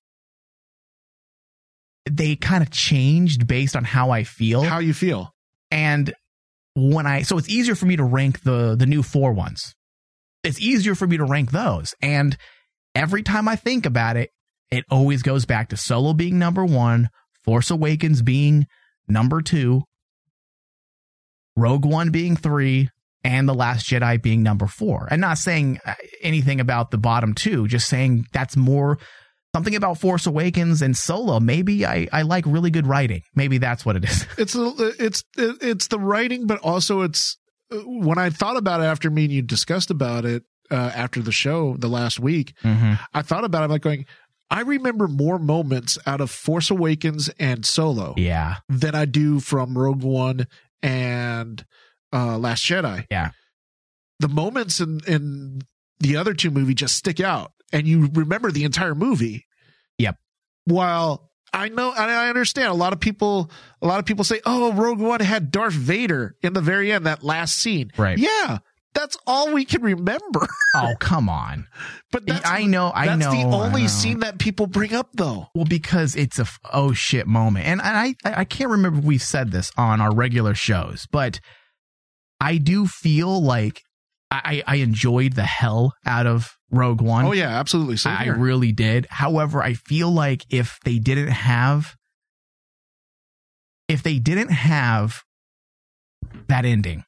they kind of changed based on how I feel. How you feel. And when I, so it's easier for me to rank the, the new four ones. It's easier for me to rank those. And every time I think about it, it always goes back to Solo being number one, Force Awakens being number two, Rogue One being three, and The Last Jedi being number four. And not saying uh, anything about the bottom two, just saying that's more something about Force Awakens and Solo. Maybe I, I like really good writing. Maybe that's what it is. It's a, it's it's the writing, but also it's when I thought about it after me and you discussed about it uh, after the show the last week. I thought about it I'm like going. I remember more moments out of Force Awakens and Solo, Yeah. than I do from Rogue One and uh, Last Jedi. Yeah, the moments in in the other two movies just stick out, and you remember the entire movie. Yep. While I know, and I understand a lot of people. A lot of people say, "Oh, Rogue One had Darth Vader in the very end, that last scene." Right. Yeah, That's all we can remember. Oh, come on. But that's, I know, I that's know. the only know. scene that people bring up, though. Well, because it's a f- oh shit moment, and, and I I can't remember if we said this on our regular shows, but I do feel like I I enjoyed the hell out of Rogue One. Oh yeah, absolutely. Same I here. really did. However, I feel like if they didn't have if they didn't have that ending,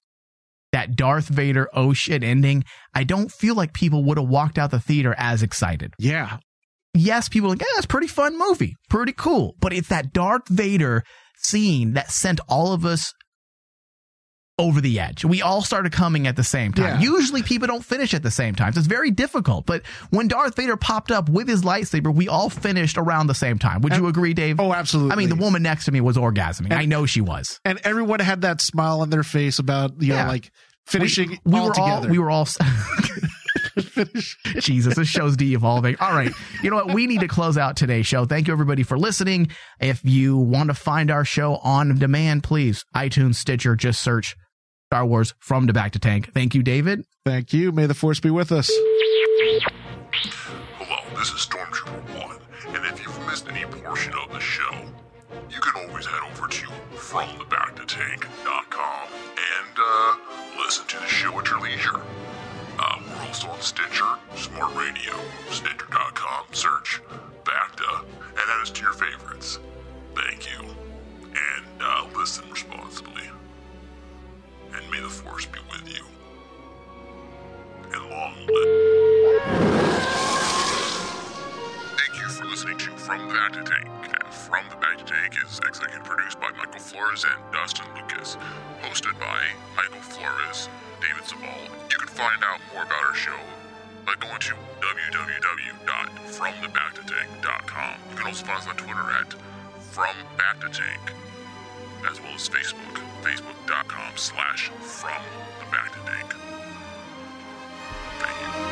that Darth Vader oh shit ending, I don't feel like people would have walked out the theater as excited. Yeah. Yes, people are like, yeah, a pretty fun movie. Pretty cool. But it's that Darth Vader scene that sent all of us over the edge. We all started coming at the same time. Yeah. Usually people don't finish at the same time. So it's very difficult. But when Darth Vader popped up with his lightsaber, we all finished around the same time. Would you agree, Dave? Oh, absolutely. I mean, the woman next to me was orgasming. I know she was. and everyone had that smile on their face about you Yeah. know like finishing we, we all were together. all we were all Jesus, this show's de-evolving. All right. You know what? We need to close out today's show. Thank you everybody for listening. If you want to find our show on demand, please iTunes, Stitcher, just search Star Wars from the Bacta Tank. Thank you, David. Thank you. May the force be with us. Hello, this is Stormtrooper 1, and if you've missed any portion of the show, you can always head over to FromTheBactaTank.com and uh, listen to the show at your leisure. Uh, we're also on Stitcher, Smart Radio, Stitcher.com, search BACTA, and add us to your favorites. Thank you, and uh, listen responsibly. And may the Force be with you. And long live. Thank you for listening to From the Bacta Tank. And From the Bacta Tank is executive produced by Michael Flores and Dustin Lucas. Hosted by Michael Flores, David Zabal. You can find out more about our show by going to www.fromthebactatank.com. You can also find us on Twitter at From Bacta Tank, as well as Facebook, facebook.com slash from the back to. Thank you.